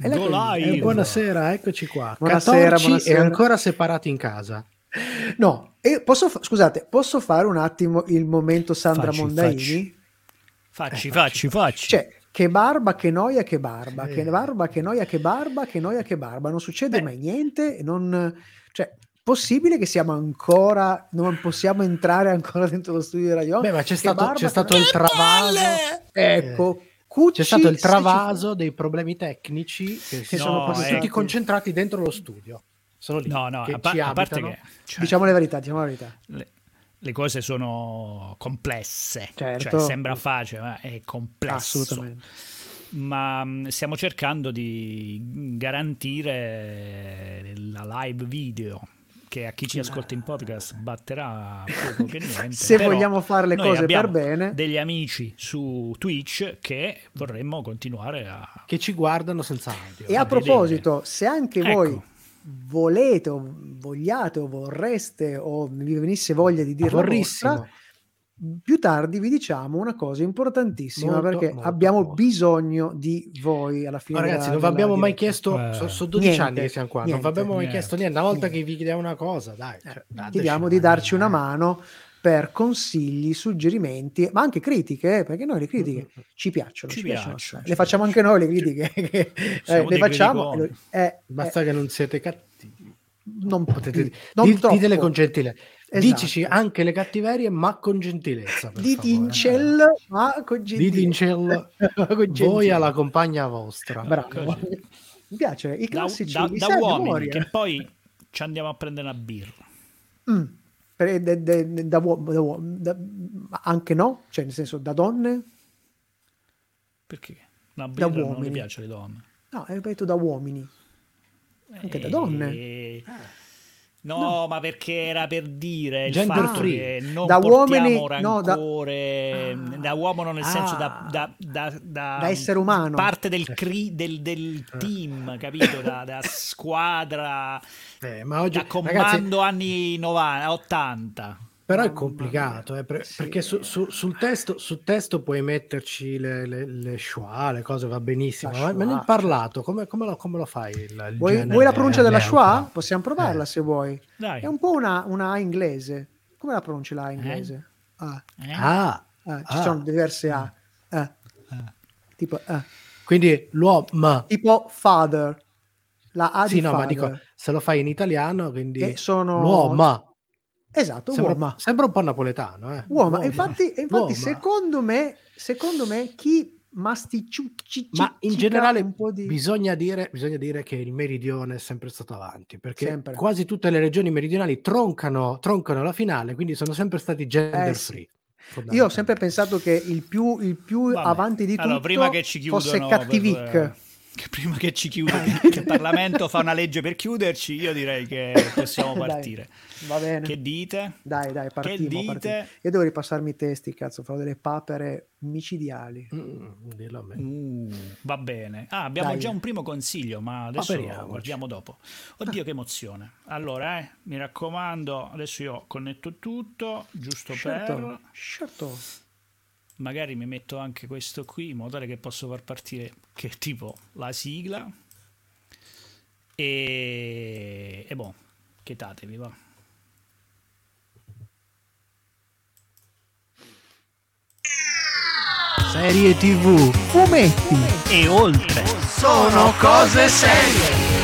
Live. Eh, buonasera, eccoci qua. Buonasera, buonasera. e ancora separati in casa. No, e posso, scusate, posso fare un attimo il momento Sandra Facci, Mondaini? Facci, facci, facci. Cioè, che barba, che noia, che barba, Sì. che barba, che noia, che barba, che noia, che barba. Non succede Beh. mai niente, non... Cioè, possibile che siamo ancora, non possiamo entrare ancora dentro lo studio di Radio? Beh, ma c'è Che stato, barba, c'è stato il travaso. Ecco, Cucci, C'è stato il travaso dei problemi tecnici che si No, sono quasi ecco. tutti concentrati dentro lo studio. Sono lì. No, no, che a, pa- ci a parte abitano. che cioè, Diciamo le verità, diciamo la verità. le, le cose sono complesse. Certo. Cioè, sembra facile, ma è complesso. Assolutamente. Ma mh, stiamo cercando di garantire la live video che a chi ci ascolta in podcast batterà poco che niente. Se però vogliamo fare le cose per abbiamo bene. degli amici su Twitch che vorremmo continuare a Che ci guardano senza audio. E a vedere. proposito, se anche Ecco. voi volete o vogliate o vorreste o vi venisse voglia di dire la Vorrissimo. vostra, più tardi vi diciamo una cosa importantissima Molto, perché molto, abbiamo molto. bisogno di voi alla fine. Ma ragazzi, della- non vi abbiamo mai diretta. chiesto, Eh. sono, sono 12 Niente, anni che siamo qua, non niente, vi abbiamo mai niente. chiesto niente. Una volta che vi chiediamo una cosa, dai, cioè, dateci Chiediamo di darci una eh. mano per consigli, suggerimenti, ma anche critiche, eh, perché noi le critiche Mm, mm, ci piacciono, Ci ci piacciono piacciono, ci le facciamo anche noi le critiche, che, eh, le facciamo, eh, Basta che non siete cattivi. eh, non Potete non di- troppo. ditele con gentilezza. Esatto. Dicici anche le cattiverie, ma con gentilezza. di favore. Tincel, ma con Di gentilezza. Tincel, Con voi alla compagna vostra. Bravo. Così. Mi piace, i da, classici da- da sai a uomini memoria. che poi ci andiamo a prendere una birra. Mm. Per- de- de- de- da da da- anche no, cioè nel senso da donne? Perché? Una birra non mi uomini. piace le donne. No, hai detto da uomini. Anche da donne. Eh, No, ma perché era per dire il Gender fatto free. che non Da portiamo uomini- no, da- rancore Ah. da uomo non nel senso da, Ah. da, da, da- Da essere umano. parte del, cri- del, del team capito da, da squadra Eh, ma oggi, da ragazzi, comando anni 90 80 però è complicato, eh, per- Sì. perché su- su- sul, testo, sul testo puoi metterci le, le, le schwa, le cose va benissimo, ma, ma nel parlato come, come lo, come lo fai? Il, il Vuoi, genere vuoi la pronuncia della schwa? Possiamo provarla Eh. se vuoi. dai È un po' una, una A inglese. Come la pronunci la A inglese? Ah, eh? Ah, ah, ci ah. sono diverse A. Ah, Ah. tipo, ah. quindi l'uomo. tipo father. La A Sì, di no, ma father. dico, se lo fai in italiano, quindi E sono- l'uomo. Esatto, Sembra, uomo. sembra un po' napoletano, eh. Uomo. L'uomo. E infatti, infatti L'uomo. secondo me, secondo me, chi masticciucci Ma in generale un po' di... bisogna, dire, bisogna dire che il meridione è sempre stato avanti, perché Sempre. quasi tutte le regioni meridionali troncano, troncano la finale, quindi sono sempre stati gender Eh, sì. free. Io ho sempre pensato che il più, il più avanti di tutto Allora, prima che ci fosse Cattivic. per- che prima che ci chiudono che il Parlamento fa una legge per chiuderci io direi che possiamo Dai, partire Va bene. che dite? Dai, dai, partiamo, dite? partiamo. Io devo ripassarmi i testi, cazzo, farò delle papere micidiali. Mm, dillo a me. Uh, va bene. Ah, abbiamo Dai. già un primo consiglio, ma adesso lo guardiamo dopo. Oddio, che emozione. Allora, eh, mi raccomando, adesso io connetto tutto, giusto Certo, per... certo. Magari mi metto anche questo qui, in modo tale che posso far partire, che tipo la sigla. E... E boh, chetatevi, va. Serie TV. Fumetti. E oltre. Sono cose serie.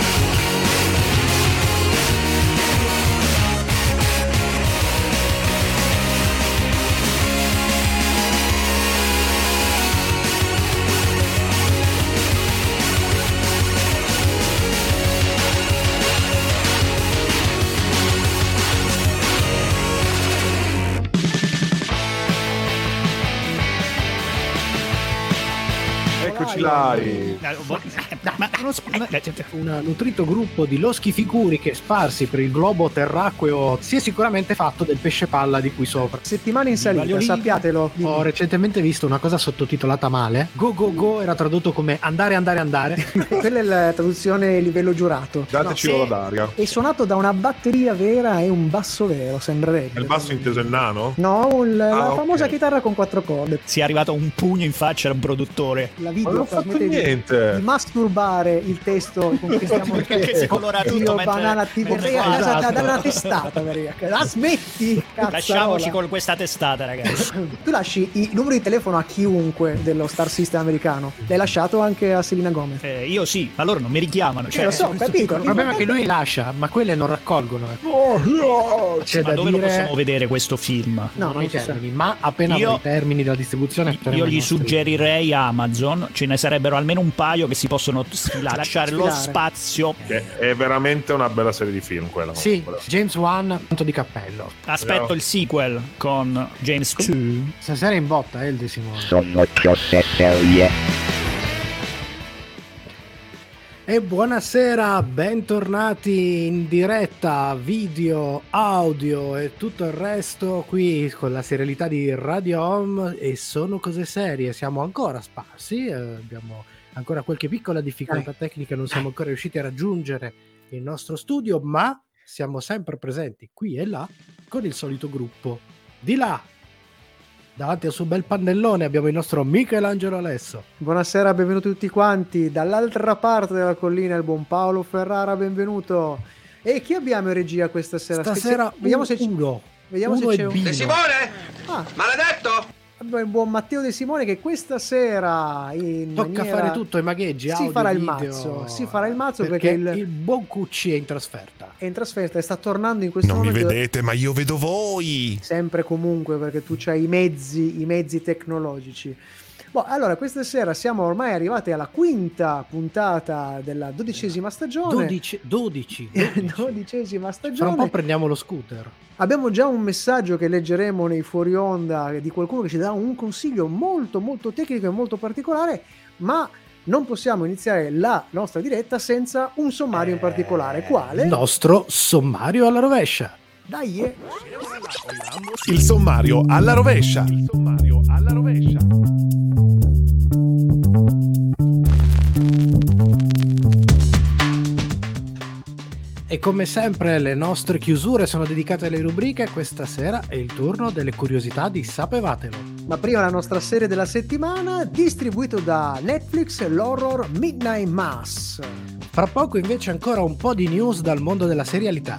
Eccoci uno sp- cioè, Un nutrito gruppo di loschi figuri che sparsi per il globo terracqueo si è sicuramente fatto del pesce palla di qui sopra. Settimana in salita, sappiatelo. Ho recentemente visto una cosa sottotitolata male. Go go go era tradotto come andare andare andare. Quella è la traduzione livello giurato. Dateci No, d'aria. È suonato da una batteria vera e un basso vero, sembrerebbe. È il basso inteso il nano? No, la Ah, ok. famosa chitarra con quattro corde. sia arrivato un pugno in faccia a un produttore. La Ma non video, fatto niente. di masturbare il testo con cui stiamo Perché si colora tutto Io mentre- banana ti vorrei a casa da una testata Maria. la smetti Lasciamoci cazzarola con questa testata, ragazzi. tu lasci i numeri di telefono a chiunque dello Star System americano l'hai lasciato anche a Selena Gomez Eh, io sì, ma loro non mi richiamano. Eh, Cioè, lo so, capito Il problema è che lui lascia, ma quelle non raccolgono. eh. C'è ma da dove lo dire possiamo vedere questo film? no non non termini, ma appena Io- i termini della distribuzione Io gli suggerirei Amazon, ce ne sarebbero almeno un paio che si possono sfilare, lasciare lo spazio. Che è veramente una bella serie di film quella. Sì, Quella. James Wan, punto di cappello. Aspetto Bravo. il sequel con James 2. Stasera è in botta, eh, il De Simone. Sono Serie. E buonasera, bentornati in diretta, video, audio e tutto il resto qui con la serialità di Radio Home e sono cose serie, siamo ancora sparsi, eh, abbiamo ancora qualche piccola difficoltà tecnica, non siamo ancora riusciti a raggiungere il nostro studio, ma siamo sempre presenti qui e là con il solito gruppo. Di là, davanti al suo bel pannellone abbiamo il nostro Michelangelo Alesso. buonasera benvenuti tutti quanti dall'altra parte della collina il buon Paolo Ferrara benvenuto e chi abbiamo in regia questa sera Stasera Scherzi- vediamo se, uno, vediamo se uno c'è e un Bino. De Simone? Ah, Maledetto! Il buon Matteo De Simone che questa sera in Tocca maniera- fare tutto ai magheggi. Si audio, farà il video, mazzo, si farà il mazzo perché il- buon Cucci è in trasferta. è in trasferta e sta tornando in questo Non mi momento vedete, ma io vedo voi. sempre e comunque perché tu hai i mezzi, i mezzi tecnologici. Boh, allora, questa sera siamo ormai arrivati alla quinta puntata della dodicesima stagione. 12, 12, 12. dodicesima Fra un stagione. po' prendiamo lo scooter. Abbiamo già un messaggio che leggeremo nei fuori onda di qualcuno che ci dà un consiglio molto molto tecnico e molto particolare, ma non possiamo iniziare la nostra diretta senza un sommario in particolare. Quale? Il nostro sommario alla rovescia. Dai, eh. Il sommario alla rovescia. Il sommario alla rovescia. E come sempre le nostre chiusure sono dedicate alle rubriche. Questa sera è il turno delle curiosità di Sapevatelo. Ma prima la nostra serie della settimana, distribuito da Netflix, l'horror Midnight Mass. Fra poco invece ancora un po' di news dal mondo della serialità.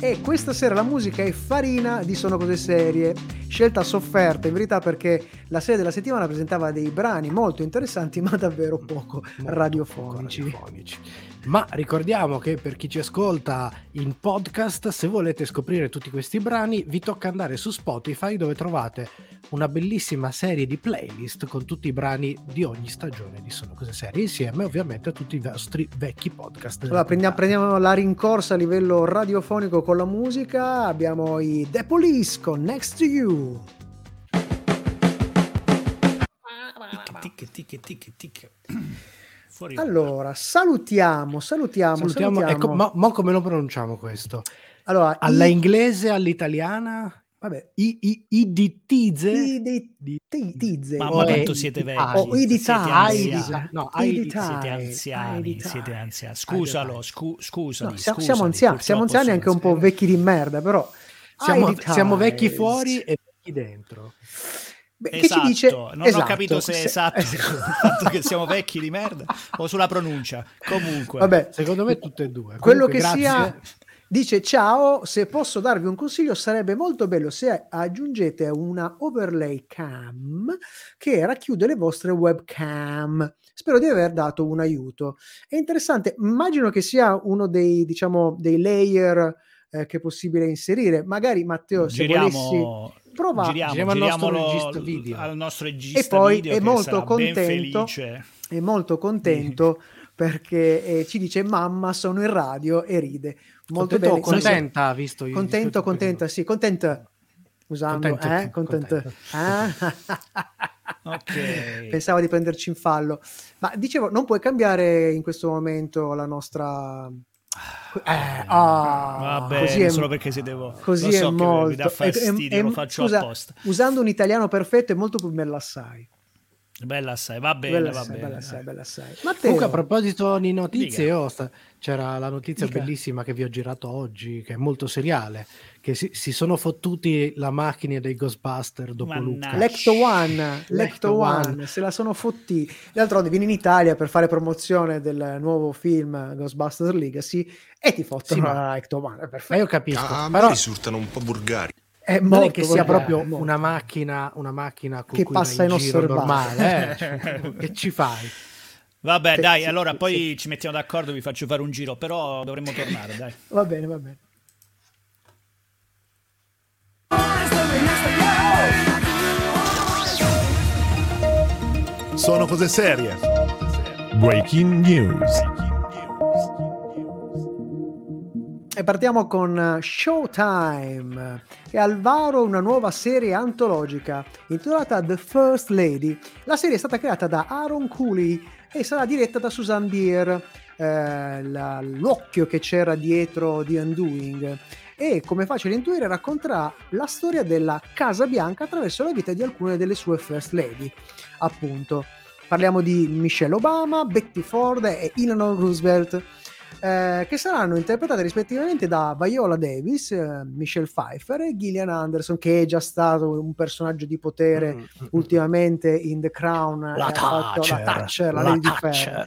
E questa sera la musica è farina di Sono Cose Serie, scelta sofferta in verità perché la serie della settimana presentava dei brani molto interessanti ma davvero poco Molto radiofonici. poco radiofonici. Ma ricordiamo che per chi ci ascolta in podcast, se volete scoprire tutti questi brani, vi tocca andare su Spotify dove trovate una bellissima serie di playlist con tutti i brani di ogni stagione di Sono Cose Serie, insieme ovviamente a tutti i vostri vecchi podcast. Allora prendiamo, prendiamo la rincorsa a livello radiofonico con la musica, abbiamo i The Police con Next to You. Tic, tic, tic, tic. Fuori Allora, salutiamo, salutiamo, Salutiamo, salutiamo. ecco, ma, ma come lo pronunciamo questo? allora, Alla i- inglese, all'italiana? Vabbè, I, i, i di tize? i dei Di- ti- tizze. Ma, o ma è quanto siete vecchi? o i no, i siete anziani, siete anziani. Scusalo, scu- scusali. No, siamo, anziani, siamo anziani anche un po' vecchi di merda, però. Siamo, vecchi fuori e vecchi dentro. Beh, Esatto, che ci dice non esatto, ho capito se è esatto che siamo vecchi di merda o sulla pronuncia. Comunque, Vabbè, Secondo me tutte e due. quello Comunque, che grazie. sia dice ciao, se posso darvi un consiglio sarebbe molto bello se aggiungete una overlay cam che racchiude le vostre webcam. Spero di aver dato un aiuto. È interessante, immagino che sia uno dei, diciamo, dei layer eh, che è possibile inserire. Magari Matteo, se volessi giriamo, prova giriamo, Giriamo al nostro regista video. al nostro regista E poi video è che molto contento è molto contento perché eh, ci dice mamma sono in radio e ride molto Contento bene contenta, visto i- contento contenta sì contenta. Usando Contento, eh contento. contento. Ah. Ok. pensava di prenderci in fallo. Ma dicevo non puoi cambiare in questo momento la nostra eh, ah, Va così è- solo perché si devo così lo so è che molto vi dà fastidio, è- è- lo faccio scusa, apposta. usando un italiano perfetto è molto più me l'assai Bella assai, va bene, bella va assai, bene. bella assai, bella assai. Matteo, Comunque a proposito di notizie, io sta- c'era la notizia Dica. bellissima che vi ho girato oggi, che è molto seriale, che si, si sono fottuti la macchina dei Ghostbuster dopo Mannaggia. Luca. Lecto One, Lecto One, One. se la sono fotti. D'altronde vieni in Italia per fare promozione del nuovo film Ghostbusters Legacy e ti fottono Sì, la Lecto One, è Ma perfetto. io capisco, Ah, però risultano un po' burgari. È non è che sia proprio molto. una macchina, una macchina con Che cui passa vai in giro inosservata. normale, eh? Che ci fai? Vabbè, Sì, dai, sì, allora sì, poi ci mettiamo d'accordo, vi faccio fare un giro, però dovremmo tornare, dai. Va bene, va bene. Sono cose serie. Breaking news. E partiamo con eh, Showtime, che ha al varo una nuova serie antologica intitolata The First Lady. La serie è stata creata da Aaron Cooley e sarà diretta da Susan Bier, eh, la- l'occhio che c'era dietro The Undoing. E come facile intuire, racconterà la storia della Casa Bianca attraverso la vita di alcune delle sue First Lady, appunto. Parliamo di Michelle Obama, Betty Ford e Eleanor Roosevelt eh, che saranno interpretate rispettivamente da Viola Davis, eh, Michelle Pfeiffer e Gillian Anderson, che è già stato un personaggio di potere Mm, mm, mm. ultimamente in The Crown. La e fatto Thatcher, la Thatcher, la la Lady Thatcher.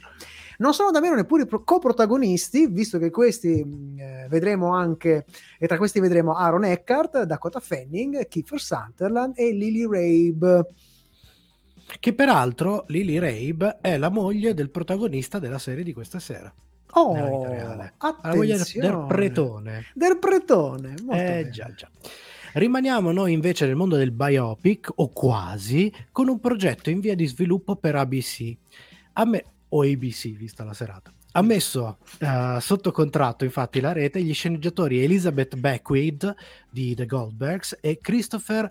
Non sono davvero neppure pro- coprotagonisti, visto che questi eh, vedremo anche, e tra questi vedremo Aaron Eckhart, Dakota Fanning, Kiefer Sutherland e Lily Rabe. Che peraltro Lily Rabe è la moglie del protagonista della serie di questa sera. Oh. La moglie del, attenzione. del pretone. Del pretone, molto Eh già già. Rimaniamo noi invece nel mondo del biopic, o quasi, con un progetto in via di sviluppo per ABC. A me, o ABC, vista la serata. Ha messo eh, sotto contratto infatti la rete gli sceneggiatori Elizabeth Beckwith di The Goldbergs e Christopher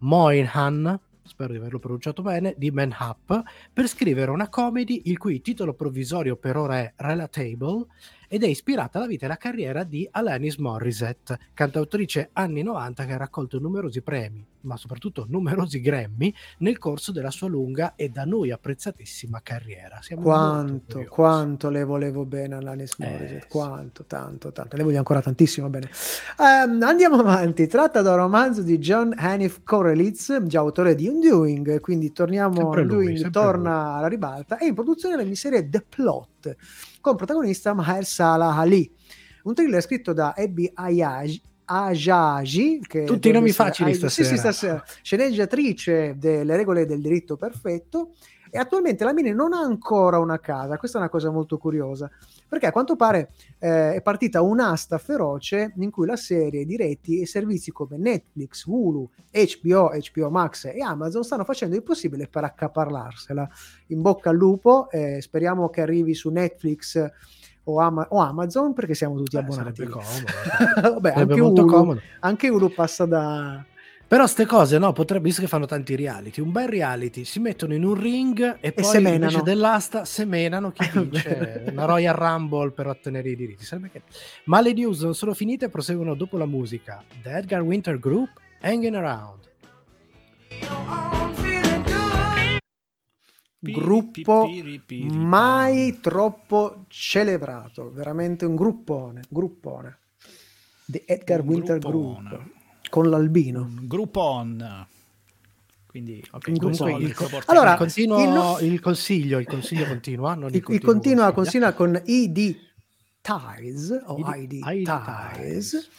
Moynihan, spero di averlo pronunciato bene, di Manhup, per scrivere una comedy il cui titolo provvisorio per ora è Relatable ed è ispirata alla vita e alla carriera di Alanis Morissette, cantautrice anni 90 che ha raccolto numerosi premi, ma soprattutto numerosi Grammy nel corso della sua lunga e da noi apprezzatissima carriera. Siamo Quanto, quanto le volevo bene Alanis Eh, Morissette, sì. quanto, tanto, tanto, le voglio ancora tantissimo bene. Ehm, andiamo avanti, tratta da un romanzo di John Hanif Korelitz, già autore di Undoing, quindi torniamo lui, Undoing, torna alla ribalta, e in produzione la miniserie The Plot, con protagonista Maher Salah Ali, un thriller scritto da Abby Ayaj, Ajaji, che Tutti i nomi facili Ai- Sì, sì, stasera. stasera. Sceneggiatrice delle regole del diritto perfetto e attualmente la Mini non ha ancora una casa. Questa è una cosa molto curiosa perché a quanto pare eh, è partita un'asta feroce in cui la serie, i diretti e servizi come Netflix, Hulu, HBO, HBO Max e Amazon stanno facendo il possibile per accaparrarsela. In bocca al lupo, eh, speriamo che arrivi su Netflix o, Ama- o Amazon perché siamo tutti Eh, abbonati. comodo. Vabbè, Sarebbe anche Hulu, comodo. anche Hulu passa da... Però ste cose, no, potrebbe, visto che fanno tanti reality, un bel reality, si mettono in un ring e poi semenano. invece dell'asta semenano chi vince una Royal Rumble per ottenere i diritti. Sarebbe che... Ma le news non sono finite e proseguono dopo la musica. The Edgar Winter Group, Hanging Around. gruppo mai troppo celebrato, veramente un gruppone, gruppone. The Edgar Un Winter gruppone. Group con l'albino. Un Groupon. Quindi, ok, Un comunque il proporzione- Allora, il, continuo- il no- il consiglio, il consiglio continua. Non il, Il, continua, consiglia. con ID Ties o ID ID, ID Ties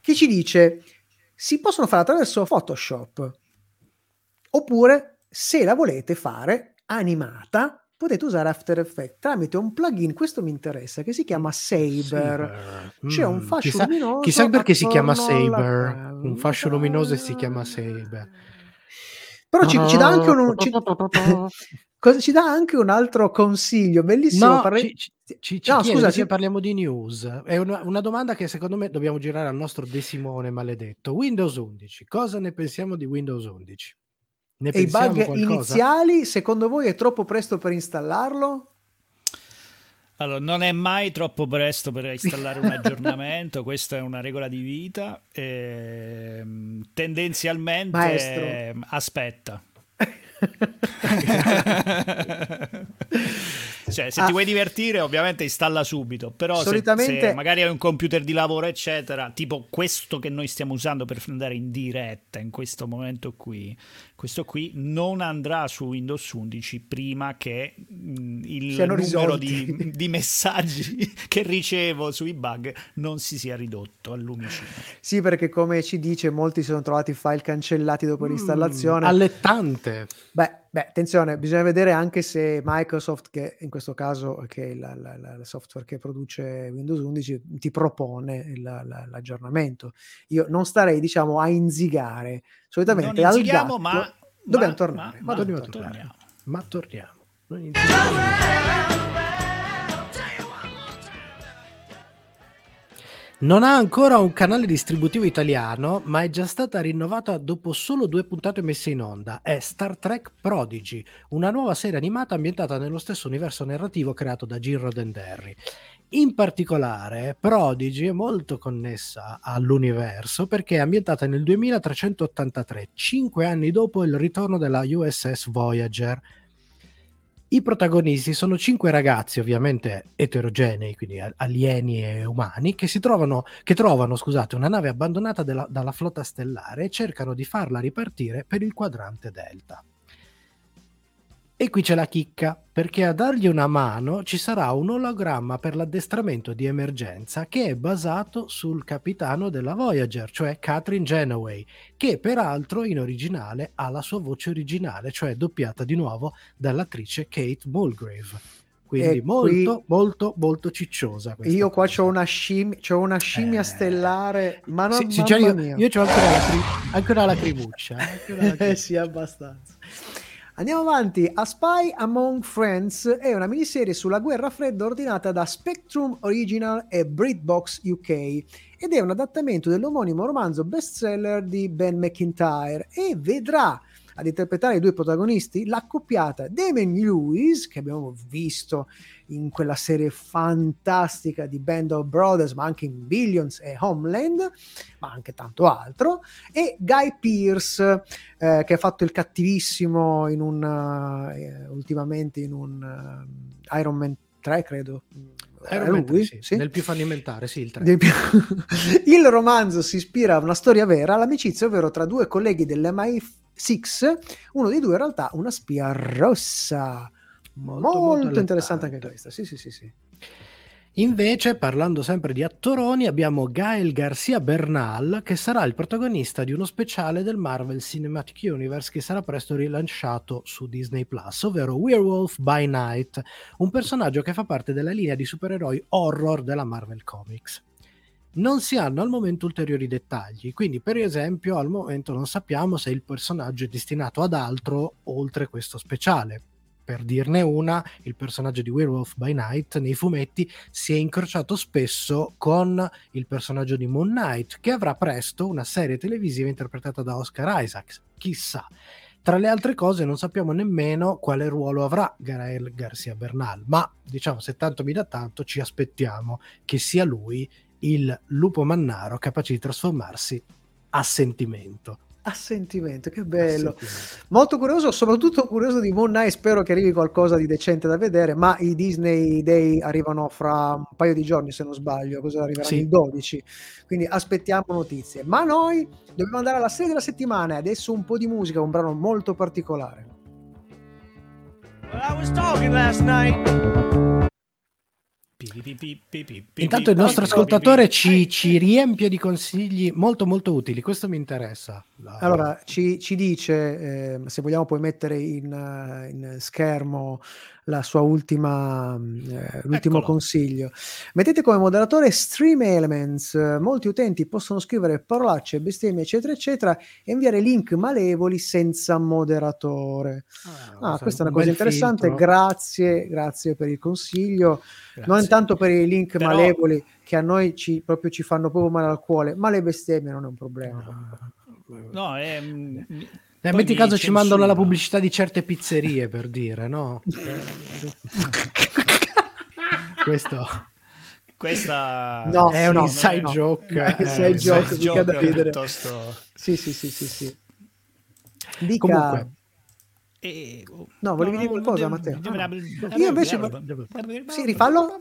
che ci dice si possono fare attraverso Photoshop oppure se la volete fare animata potete usare After Effects tramite un plugin, questo mi interessa, che si chiama Saber. Saber. C'è un Mm, fascio chissà- luminoso. Chissà perché si chiama Saber. Un fascio luminoso e si chiama Saber. Però ci, ci dà anche un, ci, ci dà anche un altro consiglio bellissimo. No, parla- ci, ci, ci, ci No, chiede, scusa, ci- parliamo di news. È una, una domanda che secondo me dobbiamo girare al nostro decimone maledetto. Windows 11, cosa ne pensiamo di Windows 11? Ne E i bug qualcosa? iniziali, secondo voi è troppo presto per installarlo? Allora, non è mai troppo presto per installare un aggiornamento, questa è una regola di vita. ehm, tendenzialmente Maestro. ehm, aspetta. cioè, se Ah. ti vuoi divertire, ovviamente installa subito. Però se- Solitamente- se, magari hai un computer di lavoro, eccetera, tipo questo che noi stiamo usando per andare in diretta in questo momento qui, questo qui non andrà su Windows 11 prima che mh, il Siano numero di, di messaggi che ricevo sui bug non si sia ridotto al lumicino. Sì, perché come ci dice, molti si sono trovati file cancellati dopo l'installazione. Mm, allettante. Beh, beh, attenzione, bisogna vedere anche se Microsoft, che in questo caso che è la- la- la- il software che produce Windows 11, ti propone l'aggiornamento. Io non starei, diciamo, a inzigare. Solitamente Non al gatto ma dobbiamo ma- tornare. ma- Ma dobbiamo ma tornare. torniamo. Ma torniamo. Non ha ancora un canale distributivo italiano, ma è già stata rinnovata dopo solo due puntate messe in onda. È Star Trek Prodigy, una nuova serie animata ambientata nello stesso universo narrativo creato da Gene Roddenberry. In particolare, Prodigy è molto connessa all'universo perché è ambientata nel 2383, cinque anni dopo il ritorno della USS Voyager. I protagonisti sono cinque ragazzi, ovviamente eterogenei, quindi alieni e umani, che trovano, che trovano scusate, una nave abbandonata della- dalla flotta stellare e cercano di farla ripartire per il quadrante Delta. E qui c'è la chicca, perché a dargli una mano ci sarà un ologramma per l'addestramento di emergenza che è basato sul capitano della Voyager, cioè Catherine Genoway, che peraltro in originale ha la sua voce originale, cioè doppiata di nuovo dall'attrice Kate Mulgrave. Quindi E molto, qui- molto, molto cicciosa. Io qua cosa. ho una, scimmia, c'ho una scimmia Eh. stellare, ma non Sì, sì, già io, io ho ancora la, cri- ancora la crimuccia. eh, ancora la Eh sì, abbastanza. Andiamo avanti. A Spy Among Friends è una miniserie sulla guerra fredda ordinata da Spectrum Original e BritBox UK ed è un adattamento dell'omonimo romanzo bestseller di Ben McIntyre e vedrà ad interpretare i due protagonisti l'accoppiata Damon Lewis che abbiamo visto in quella serie fantastica di Band of Brothers ma anche in Billions e Homeland ma anche tanto altro e Guy Pearce eh, che ha fatto il cattivissimo in un eh, ultimamente in un eh, Iron Man 3 credo Era Era lui? sì, Sì? Nel più fallimentare, sì, il 3. Dei più- il romanzo si ispira a una storia vera, all'amicizia ovvero tra due colleghi dell'MI6, uno dei due in realtà una spia rossa. Molto, molto interessante allettante. anche questa, sì sì sì sì. Invece, parlando sempre di attoroni, abbiamo Gael Garcia Bernal, che sarà il protagonista di uno speciale del Marvel Cinematic Universe che sarà presto rilanciato su Disney Plus, ovvero Werewolf by Night, un personaggio che fa parte della linea di supereroi horror della Marvel Comics. Non si hanno al momento ulteriori dettagli, quindi per esempio al momento non sappiamo se il personaggio è destinato ad altro oltre questo speciale. Per dirne una, il personaggio di Werewolf by Night nei fumetti si è incrociato spesso con il personaggio di Moon Knight, che avrà presto una serie televisiva interpretata da Oscar Isaacs. Chissà. Tra le altre cose non sappiamo nemmeno quale ruolo avrà Gael Garcia Bernal, ma diciamo se tanto mi dà tanto ci aspettiamo che sia lui il lupo mannaro capace di trasformarsi a sentimento. A sentimento, che bello. Sentimento. Molto curioso, soprattutto curioso di Moon Knight, spero che arrivi qualcosa di decente da vedere, ma i Disney Day arrivano fra un paio di giorni se non sbaglio, cosa arriveranno Sì. il 12, quindi aspettiamo notizie. Ma noi dobbiamo andare alla serie della settimana e adesso un po' di musica, un brano molto particolare. Intanto il nostro ascoltatore ci, ci riempie di consigli molto molto utili, questo mi interessa. La- Allora, ci, ci dice, eh, se vogliamo poi mettere in, eh, in schermo la sua ultima, eh, l'ultimo Eccolo. consiglio. Mettete come moderatore Stream Elements. Molti utenti possono scrivere parolacce, bestemmie, eccetera, eccetera, e inviare link malevoli senza moderatore. Ah, questa è una un cosa interessante. filtro. Grazie, grazie per il consiglio. Grazie. Non tanto per i link Però- malevoli che a noi ci, proprio ci fanno proprio male al cuore, ma le bestemmie non è un problema. No, è... mm, Eh, poi metti caso ci mandano la pubblicità di certe pizzerie per dire, no? Questo Questa No, è un no, inside no. joke. Eh, eh, inside joke, inside mica da joke ridere. piuttosto- Sì, sì, sì, sì, sì. Dica. Comunque, E- No, volevi dire qualcosa, Matteo? Ah, no. Io invece- Sì, rifallo.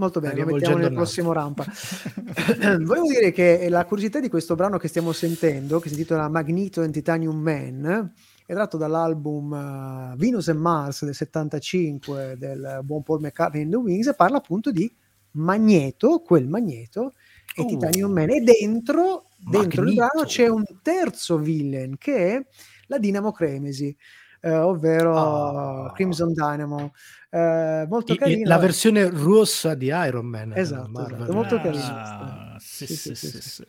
Molto bene, lo mettiamo nel prossimo rampa. Volevo dire che la curiosità di questo brano che stiamo sentendo, che si intitola Magneto and Titanium Man, è tratto dall'album eh, Venus and Mars del 75 del buon Paul McCartney and the Wings e parla appunto di Magneto, quel Magneto e Oh. Titanium Man. E dentro, dentro il brano c'è un terzo villain che è la Dinamo Cremesi. eh, ovvero Ah. Crimson Dynamo eh, molto carino la versione rossa di Iron Man. eh, Esatto, esatto, molto Ah, carino. sì, Sì, sì.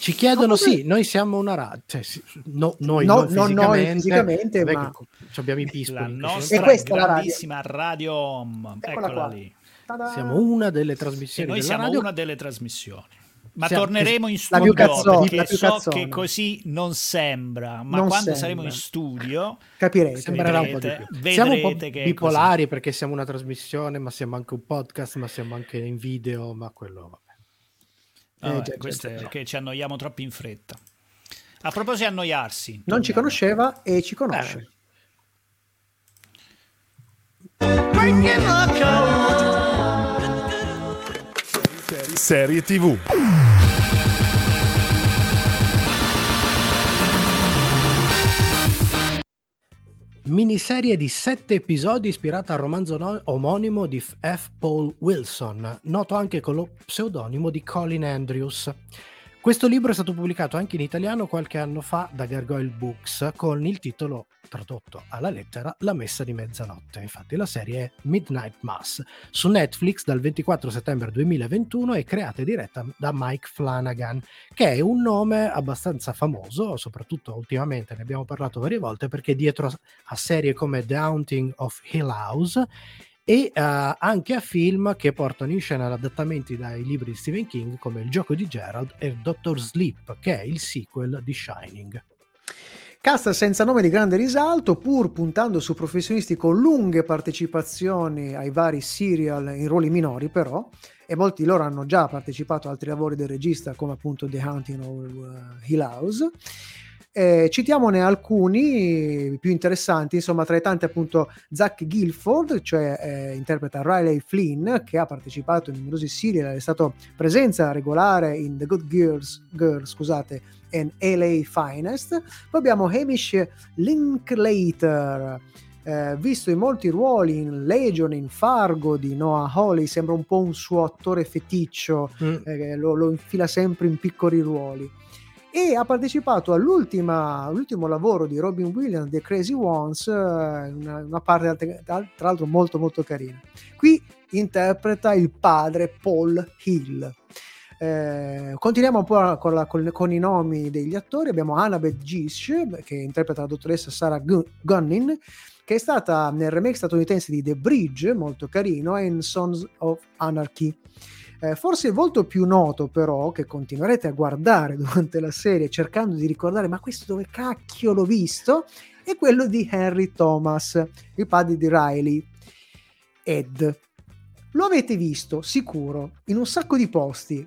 Ci chiedono, come- sì, noi siamo una radio, cioè, no- noi No, non noi fisicamente, ma- abbiamo i La pispoli. nostra E questa è la radio. radio Home, Eccola eccola lì. Siamo una delle E trasmissioni noi della siamo radio. una delle trasmissioni. Ma Siamo- torneremo in studio cazzona, perché so cazzona. che così non sembra, ma Non quando sembra. saremo in studio capirete Sembrerà un po' di più. Siamo un po' bipolari perché siamo una trasmissione, ma siamo anche un podcast, ma siamo anche in video, ma quello vabbè. Vabbè, Eh, già, già, questo è che ci annoiamo troppo in fretta. A proposito di annoiarsi, non ci conosceva e ci conosce Serie TV. Miniserie di sette episodi ispirata al romanzo no- omonimo di F. Paul Wilson, noto anche con lo pseudonimo di Colin Andrews. Questo libro è stato pubblicato anche in italiano qualche anno fa da Gargoyle Books con il titolo tradotto alla lettera La messa di mezzanotte. Infatti la serie è Midnight Mass su Netflix dal 24 settembre 2021 e creata e diretta da Mike Flanagan che è un nome abbastanza famoso, soprattutto ultimamente ne abbiamo parlato varie volte perché dietro a- serie come The Haunting of Hill House e eh, anche a film che portano in scena adattamenti dai libri di Stephen King come Il gioco di Gerald e Doctor Sleep, che è il sequel di Shining. Cast senza nome di grande risalto, pur puntando su professionisti con lunghe partecipazioni ai vari serial in ruoli minori, però, e molti loro hanno già partecipato a altri lavori del regista, come appunto The Hunting of uh, Hill House. Eh, citiamone alcuni più interessanti, insomma, tra i tanti appunto Zach Guilford, cioè eh, interpreta Riley Flynn, che ha partecipato in numerosi serial, è stato presenza regolare in The Good Girls, Girls scusate, and LA Finest. Poi abbiamo Hamish Linklater, eh, visto in molti ruoli in Legion, in Fargo di Noah Hawley, sembra un po' un suo attore feticcio, eh, lo, lo infila sempre in piccoli ruoli. E ha partecipato all'ultimo lavoro di Robin Williams, The Crazy Ones, eh, una, una parte tra l'altro molto molto carina. Qui interpreta il padre Paul Hill. Eh, continuiamo un po' con, la- con- con i nomi degli attori. Abbiamo Annabeth Gish, che interpreta la dottoressa Sarah Gun- Gunnin, che è stata nel remake statunitense di The Bridge, molto carino, e in Sons of Anarchy. Eh, forse il volto più noto, però, che continuerete a guardare durante la serie cercando di ricordare, ma questo dove cacchio l'ho visto? È quello di Henry Thomas, il padre di Riley. Ed. Lo avete visto, sicuro, in un sacco di posti,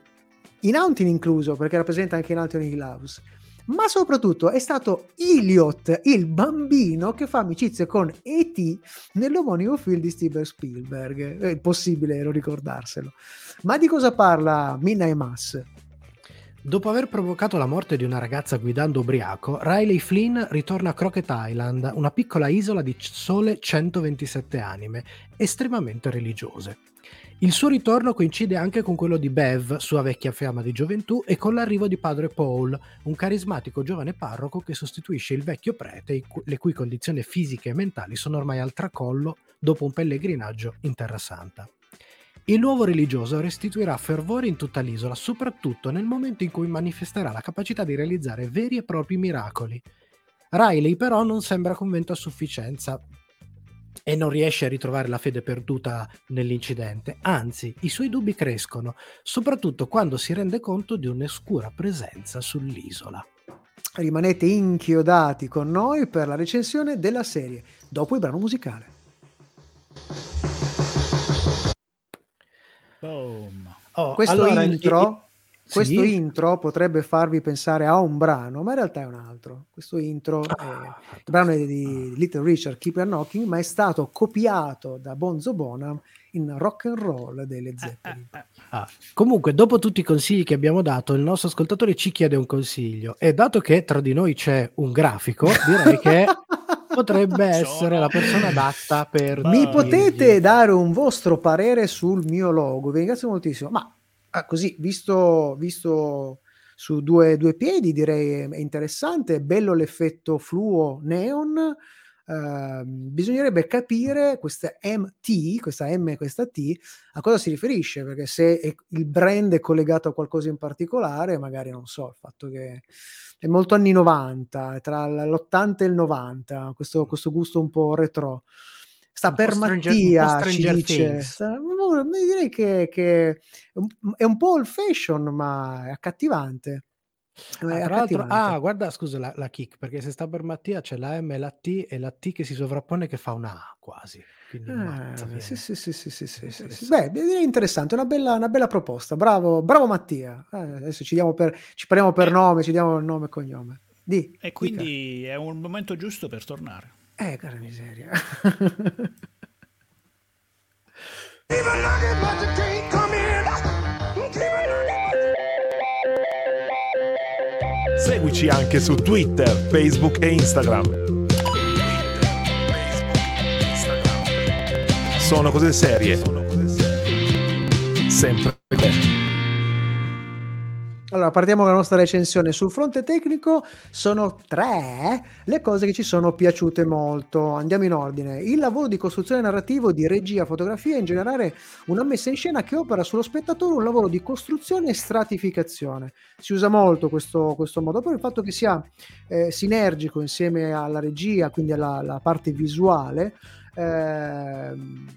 in Haunting incluso, perché rappresenta anche in Haunting Hill House. Ma soprattutto è stato Elliot, il bambino che fa amicizia con E.T. nell'omonimo film di Steven Spielberg. È impossibile non ricordarselo. Ma di cosa parla Midnight Mass? Dopo aver provocato la morte di una ragazza guidando ubriaco, Riley Flynn ritorna a Crockett Island, una piccola isola di sole 127 anime, estremamente religiose. Il suo ritorno coincide anche con quello di Bev, sua vecchia fiamma di gioventù, e con l'arrivo di padre Paul, un carismatico giovane parroco che sostituisce il vecchio prete, le cui condizioni fisiche e mentali sono ormai al tracollo dopo un pellegrinaggio in Terra Santa. Il nuovo religioso restituirà fervore in tutta l'isola, soprattutto nel momento in cui manifesterà la capacità di realizzare veri e propri miracoli. Riley però non sembra convinto a sufficienza e non riesce a ritrovare la fede perduta nell'incidente, anzi i suoi dubbi crescono, soprattutto quando si rende conto di un'oscura presenza sull'isola. Rimanete inchiodati con noi per la recensione della serie, dopo il brano musicale. Boom. Oh, Questo allora, intro questo Sì? intro potrebbe farvi pensare a un brano, ma in realtà è un altro. Questo intro, è- Ah, il brano è di Little Richard, Keep On Knocking, ma è stato copiato da Bonzo Bonham in rock and roll dei Led Zeppelin. Ah, Comunque, dopo tutti i consigli che abbiamo dato, il nostro ascoltatore ci chiede un consiglio e dato che tra di noi c'è un grafico, direi che potrebbe essere la persona adatta per... Mi Ah, potete dare un vostro parere sul mio logo? Vi ringrazio moltissimo. Ma ah, così, visto, visto su due, due piedi, direi è interessante. È bello l'effetto fluo neon. ehm, bisognerebbe capire questa MT, questa M e questa T, a cosa si riferisce, perché se è- il brand è collegato a qualcosa in particolare, magari non so, il fatto che è molto anni 90, è tra l'80 e il 90, questo, questo gusto un po' retro. Sta Un per Mattia, ci dice. Sta- direi che, che è un- è po' old fashion, ma è accattivante. È Ah, tra l'altro, accattivante. ah, guarda, scusa la, la kick, perché se sta per Mattia c'è la M e la T e la T che si sovrappone che fa una A quasi. Ah, sì, sì, sì, sì, sì. Beh, direi interessante, una bella, una bella proposta. Bravo, bravo Mattia. Eh, adesso ci, diamo per, ci parliamo per nome, ci diamo il nome e cognome. Di, E quindi è un momento giusto per tornare. Eh, cara miseria. Seguici anche su Twitter, Facebook e Instagram. Sono cose serie. Sempre. Allora, partiamo con la nostra recensione. Sul fronte tecnico sono tre le cose che ci sono piaciute molto. Andiamo in ordine. Il lavoro di costruzione narrativo, di regia, fotografia, in generale una messa in scena che opera sullo spettatore un lavoro di costruzione e stratificazione. Si usa molto questo, questo modo, poi il fatto che sia eh, sinergico insieme alla regia, quindi alla, alla parte visuale, ehm,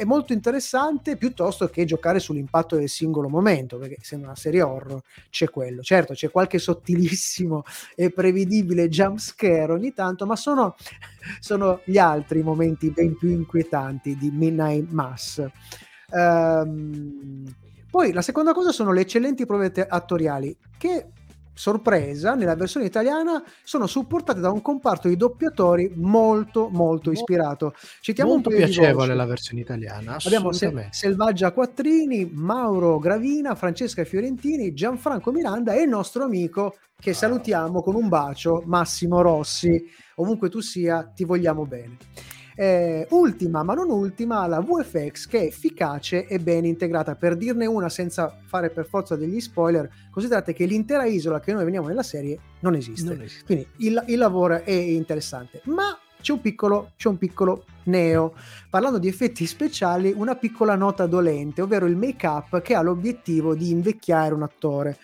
è molto interessante piuttosto che giocare sull'impatto del singolo momento, perché essendo una serie horror c'è quello. Certo, c'è qualche sottilissimo e prevedibile jump scare ogni tanto, ma sono, sono gli altri momenti ben più inquietanti di Midnight Mass. Ehm, poi la seconda cosa sono le eccellenti prove attoriali che sorpresa nella versione italiana sono supportate da un comparto di doppiatori molto molto ispirato citiamo Molto un paio di piacevole la versione italiana, Abbiamo Se-. Selvaggia Quattrini, Mauro Gravina, Francesca Fiorentini, Gianfranco Miranda e il nostro amico che salutiamo con un bacio, Massimo Rossi. Ovunque tu sia, ti vogliamo bene. Eh, ultima, ma non ultima, la VFX che è efficace e ben integrata. Per dirne una senza fare per forza degli spoiler, considerate che l'intera isola che noi vediamo nella serie non esiste. Non esiste. Quindi il, il lavoro è interessante, ma c'è un piccolo, c'è un piccolo neo. Parlando di effetti speciali, una piccola nota dolente, ovvero il make-up che ha l'obiettivo di invecchiare un attore.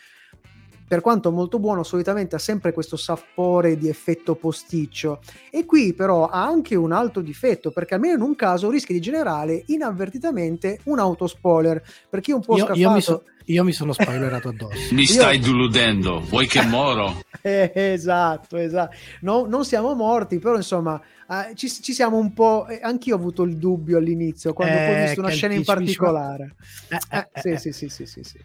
Per quanto molto buono, solitamente ha sempre questo sapore di effetto posticcio. E qui però ha anche un altro difetto, perché almeno in un caso rischia di generare inavvertitamente un autospoiler. Perché io un po' Io, io mi, so- io mi sono spoilerato addosso. Mi Io- stai deludendo, vuoi che moro? Eh, esatto, esatto. No- non siamo morti, però insomma eh, ci, ci siamo un po'. eh, anch'io ho avuto il dubbio all'inizio quando poi ho Eh, visto una scena in particolare. Eh, Eh, eh, sì, eh. sì, sì, sì, sì, sì.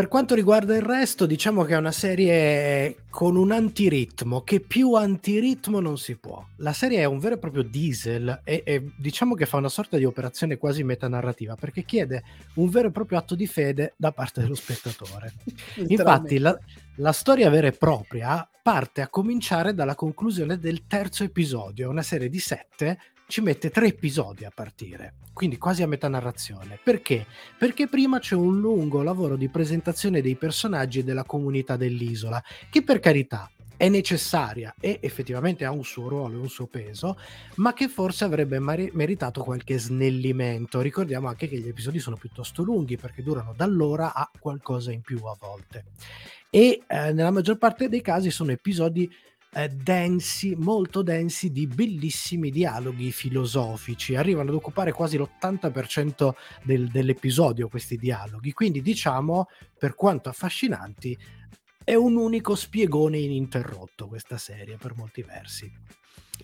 Per quanto riguarda il resto, diciamo che è una serie con un antiritmo, che più antiritmo non si può. La serie è un vero e proprio diesel e, e diciamo che fa una sorta di operazione quasi metanarrativa, perché chiede un vero e proprio atto di fede da parte dello spettatore. Infatti, la, la storia vera e propria parte a cominciare dalla conclusione del terzo episodio. Una serie di sette, ci mette tre episodi a partire, quindi quasi a metà narrazione. Perché? Perché prima c'è un lungo lavoro di presentazione dei personaggi e della comunità dell'isola, che per carità è necessaria e effettivamente ha un suo ruolo e un suo peso, ma che forse avrebbe mari- meritato qualche snellimento. Ricordiamo anche che gli episodi sono piuttosto lunghi perché durano dall'ora a qualcosa in più a volte. E eh, nella maggior parte dei casi sono episodi eh, densi, molto densi di bellissimi dialoghi filosofici, arrivano ad occupare quasi l'80% del- dell'episodio questi dialoghi, quindi diciamo, per quanto affascinanti, è un unico spiegone ininterrotto questa serie per molti versi.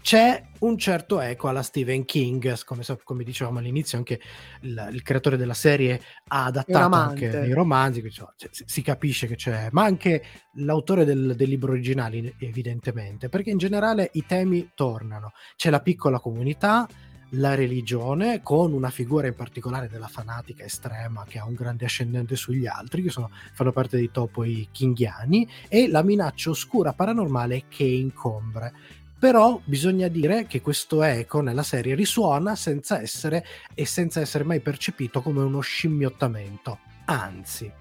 C'è un certo eco alla Stephen King, come, come dicevamo all'inizio, anche il, il creatore della serie ha adattato anche dei romanzi, cioè, si, si capisce che c'è, ma anche l'autore del, del libro originale, evidentemente, perché in generale i temi tornano. C'è la piccola comunità, la religione, con una figura in particolare della fanatica estrema che ha un grande ascendente sugli altri, che sono- fanno parte dei topoi kinghiani, e la minaccia oscura paranormale che incombra. Però bisogna dire che questo eco nella serie risuona senza essere e senza essere mai percepito come uno scimmiottamento. Anzi,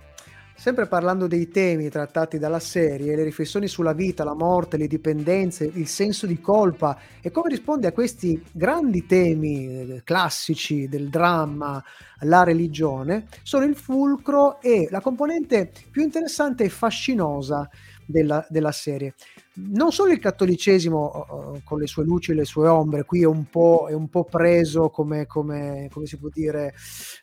Sempre parlando dei temi trattati dalla serie, le riflessioni sulla vita, la morte, le dipendenze, il senso di colpa e come risponde a questi grandi temi eh, classici del dramma, la religione, sono il fulcro e la componente più interessante e fascinosa della, della serie. Non solo il cattolicesimo con le sue luci e le sue ombre, qui è un po', è un po preso come, come, come si può dire,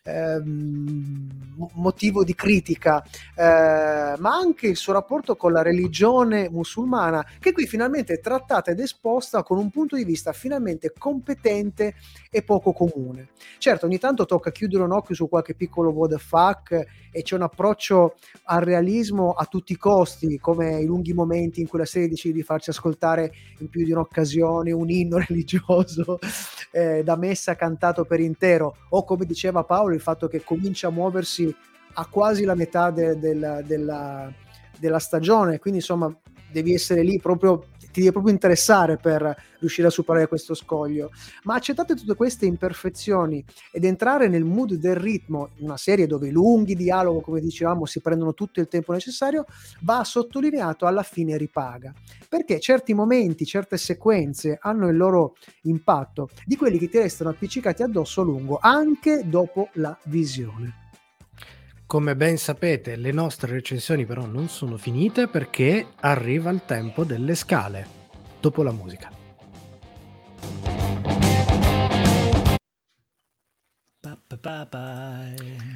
ehm, mo- motivo di critica, eh, ma anche il suo rapporto con la religione musulmana, che qui finalmente è trattata ed esposta con un punto di vista finalmente competente e poco comune. Certo, ogni tanto tocca chiudere un occhio su qualche piccolo what the fuck e c'è un approccio al realismo a tutti i costi, come i lunghi momenti in cui la serie decide di farci ascoltare in più di un'occasione un inno religioso eh, da messa cantato per intero, o come diceva Paolo, il fatto che comincia a muoversi a quasi la metà de- del- della, della stagione, quindi insomma devi essere lì proprio ti deve proprio interessare per riuscire a superare questo scoglio. Ma accettate tutte queste imperfezioni ed entrare nel mood del ritmo, una serie dove i lunghi dialoghi, come dicevamo, si prendono tutto il tempo necessario, va sottolineato alla fine ripaga. Perché certi momenti, certe sequenze hanno il loro impatto di quelli che ti restano appiccicati addosso a lungo, anche dopo la visione. Come ben sapete, le nostre recensioni però non sono finite perché arriva il tempo delle scale, dopo la musica.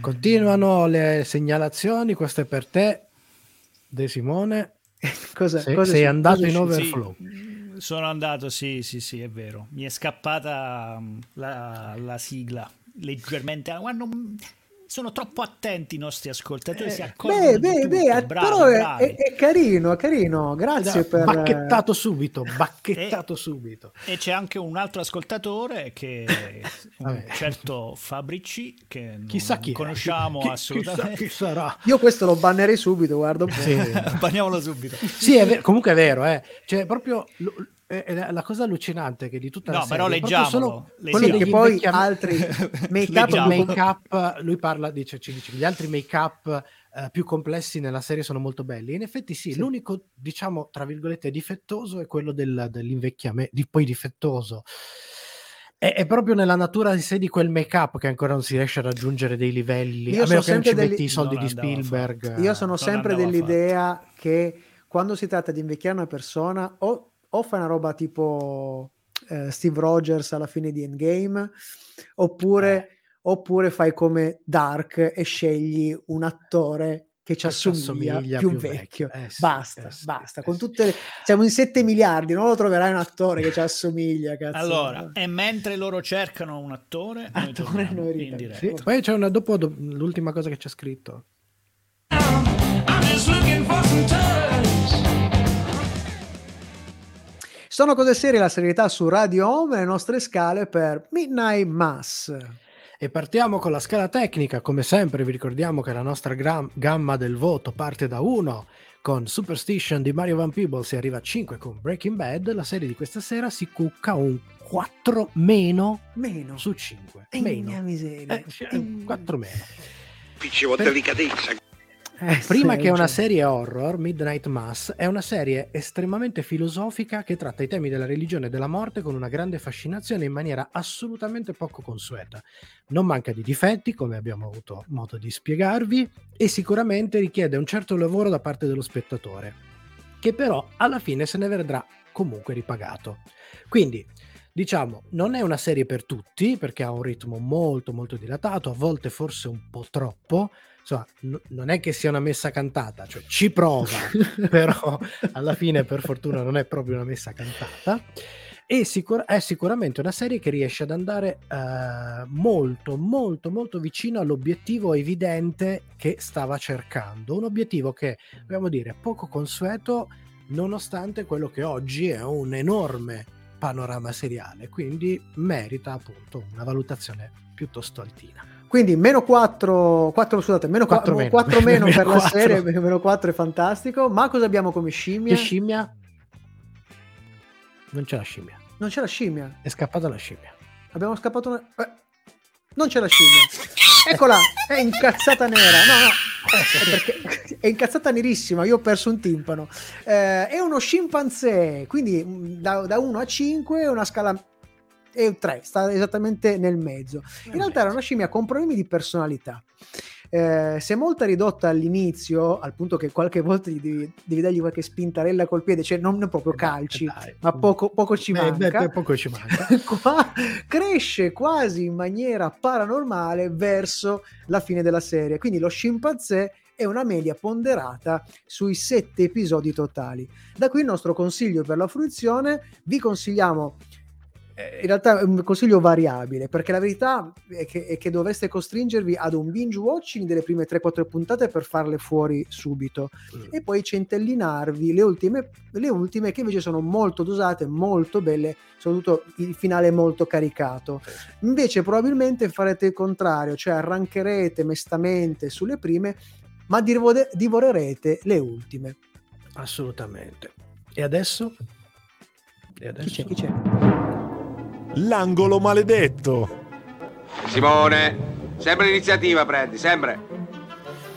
Continuano le segnalazioni, questo è per te, De Simone. Cosa, Se- cosa sei è- andato cosa in overflow. Sì, sono andato, sì, sì, sì, è vero. Mi è scappata mm, la, la sigla leggermente. Guarda, non- sono troppo attenti i nostri ascoltatori. si accorgono Beh, beh, tutto. beh, bravi, però è, è- è carino, è carino. Grazie per... Bacchettato subito, bacchettato subito. E c'è anche un altro ascoltatore che è un certo Fabrici che non Chissà chi conosciamo Chi- assolutamente. Chissà chi sarà. Io questo lo bannerei subito, guarda un po'. Sì. Banniamolo subito. Sì, è ver- comunque è vero, eh. Cioè, proprio lo- è- è la la cosa allucinante che di tutta la No, serie però leggiamolo, solo leggiamolo. quello che poi altri make-up Leggiamo. più- make-up, lui parla, dice, ci dice gli altri make-up eh, più complessi nella serie sono molto belli. In effetti sì, Sì. l'unico, diciamo, tra virgolette, difettoso è quello del- dell'invecchiamento, di, poi difettoso. È, è proprio nella natura di sé di quel make-up che ancora non si riesce a raggiungere dei livelli, Io a sono meno che non sempre ci degli- metti i soldi Non di Spielberg. Io sono non sempre dell'idea che quando si tratta di invecchiare una persona o, o fai una roba tipo eh, Steve Rogers alla fine di Endgame oppure, Eh. oppure fai come Dark e scegli un attore che ci assomiglia, assomiglia più, più vecchio. vecchio. Eh sì, basta, eh sì, basta. eh Con tutte le... Siamo in 7 miliardi, non lo troverai un attore che ci assomiglia. Cazzo. Allora, e mentre loro cercano un attore, noi Attore, torniamo noi in diretta. Sì, poi c'è una dopo do- l'ultima cosa che c'è scritto. Sono cose serie, la serietà su Radio Home e le nostre scale per Midnight Mass. E partiamo con la scala tecnica, come sempre vi ricordiamo che la nostra gram- gamma del voto parte da 1 con Superstition di Mario Van Peebles e arriva a 5 con Breaking Bad, la serie di questa sera si cucca un 4 meno Meno. su 5. E Meno. mia miseria. Eh, 4 meno. Dicevo Per- delicatezza. Eh, Prima sì, che una cioè, serie horror, Midnight Mass è una serie estremamente filosofica che tratta i temi della religione e della morte con una grande fascinazione in maniera assolutamente poco consueta. Non manca di difetti, come abbiamo avuto modo di spiegarvi, e sicuramente richiede un certo lavoro da parte dello spettatore, che però alla fine se ne vedrà comunque ripagato. Quindi, diciamo, non è una serie per tutti, perché ha un ritmo molto molto dilatato, a volte forse un po' troppo, insomma, n- non è che sia una messa cantata, cioè ci prova, però alla fine per fortuna non è proprio una messa cantata. E sicur- è sicuramente una serie che riesce ad andare eh, molto, molto, molto vicino all'obiettivo evidente che stava cercando. Un obiettivo che, dobbiamo dire, è poco consueto, nonostante quello che oggi è un enorme panorama seriale. Quindi merita appunto una valutazione piuttosto altina. Quindi meno 4, 4 scusate, meno 4, Quattro meno. meno, per Meno la serie, meno 4 è fantastico. Ma cosa abbiamo come scimmia? Che scimmia? Non c'è la scimmia. Non c'è la scimmia. È scappata la scimmia. Abbiamo scappato una... eh, non c'è la scimmia. Eccola, è incazzata nera. No, no, è, è incazzata nerissima. Io ho perso un timpano. Eh, è uno scimpanzé, quindi mm, da, da 1 a 5 è una scala... Un 3, sta esattamente nel mezzo. In realtà era una scimmia con problemi di personalità. Eh, si è molto ridotta all'inizio, al punto che qualche volta gli devi, devi dargli qualche spintarella col piede, cioè non proprio calci, Dai. ma poco, poco ci Beh, beh, manca. poco ci manca. Qua cresce quasi in maniera paranormale verso la fine della serie. Quindi lo scimpanzé è una media ponderata sui sette episodi totali. Da qui il nostro consiglio per la fruizione. Vi consigliamo. In realtà è un consiglio variabile perché la verità è che, è che dovreste costringervi ad un binge watching delle prime 3-4 puntate per farle fuori subito e poi centellinarvi le ultime, le ultime che invece sono molto dosate, molto belle, soprattutto il finale molto caricato. Invece probabilmente farete il contrario, cioè arrancherete mestamente sulle prime, ma divore- divorerete le ultime. Assolutamente. E adesso? E adesso? Chi c'è? Chi c'è? L'angolo maledetto. Simone, sempre l'iniziativa prendi, sempre.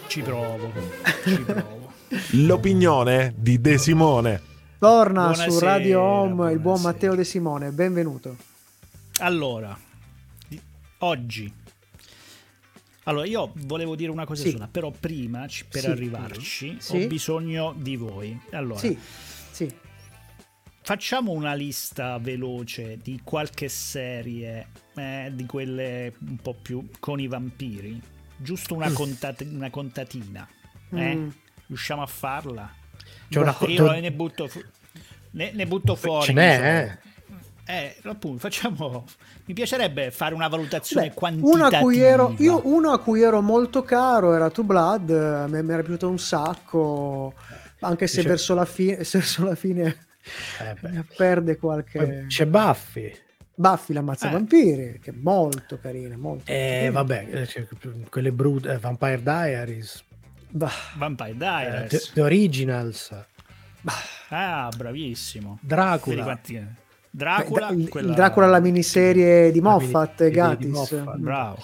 Ci provo. Ci provo. L'opinione di De Simone. Torna su Buonasera, Radio Home il buon buonasera. Matteo De Simone, benvenuto. Allora, oggi. Allora, io volevo dire una cosa Sì. sola, però prima, per Sì. arrivarci, Sì. ho bisogno di voi. Allora, sì. Facciamo una lista veloce di qualche serie, eh, di quelle un po' più con i vampiri. Giusto una, contat- una contatina. Eh? Mm. Riusciamo a farla? C'è una co- Io ne butto, fu- ne, ne butto fuori. Ce insomma. n'è, eh? Eh, appunto, facciamo. Mi piacerebbe fare una valutazione Beh, quantitativa. uno a cui ero io uno a cui ero molto caro era Two Blood a me mi era piaciuto un sacco anche se Dice- verso la se verso la fine Eh beh. perde qualche Poi C'è Buffy. Buffy l'ammazza Eh. vampiri che è molto carina molto Eh, vabbè, eh, c'è quelle brut- eh, Vampire Diaries, Bah, Vampire eh, Diaries. The, The Originals, Ah, bravissimo. Dracula. Dracula, il, il quella- Dracula la miniserie di Moffat e miniserie di Moffat. Bravo.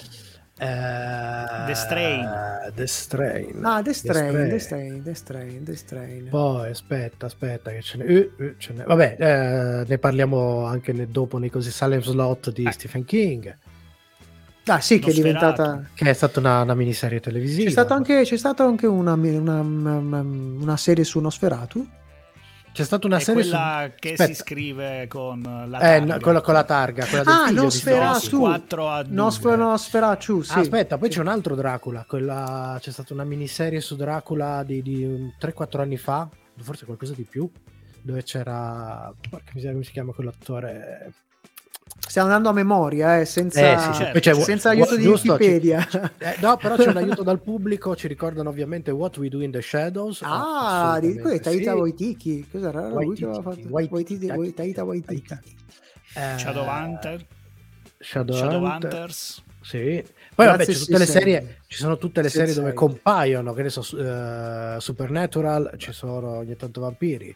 Eh, The Strain. The Strain. ah The Strain The Strain. The Strain The Strain Poi aspetta, aspetta, che ce n'è. eh, eh, ce n'è. Vabbè, eh, ne parliamo anche ne- dopo nei così Salem Slot di Eh. Stephen King, ah sì che è diventata che è stata una, una miniserie televisiva. c'è stato anche, c'è stata anche una, una, una, una serie su Nosferatu C'è stata una È serie quella su... che Aspetta. si scrive con la Eh, targa. no, quella con la targa, quella del Ah, figlio di Nosferatu. Snow. 4 a 2. Nosfer- Nosferatu sì Ah, aspetta, poi c'è un altro Dracula. Quella... C'è stata una miniserie su Dracula di, di un 3-4 anni fa, forse qualcosa di più, dove c'era. Porca miseria, come si chiama quell'attore? Stiamo andando a memoria, eh, senza, Eh, sì, certo. c'è- senza aiuto di giusto, Wikipedia. ci- eh, no, però c'è un aiuto dal pubblico. Ci ricordano ovviamente What We Do in the Shadows. ah, di quello è Taita sì. Waititi. Cos'era? Era lui che aveva Waititi, fatto Waititi, Waititi, Wai- Taita Waititi. Waititi. Eh, Shadowhunter. Shadowhunter. Shadowhunters. Sì. Poi vabbè, ci sono tutte le sì, serie, ci sono tutte le serie dove compaiono, che ne so, su- eh, Supernatural, ci sono ogni tanto vampiri.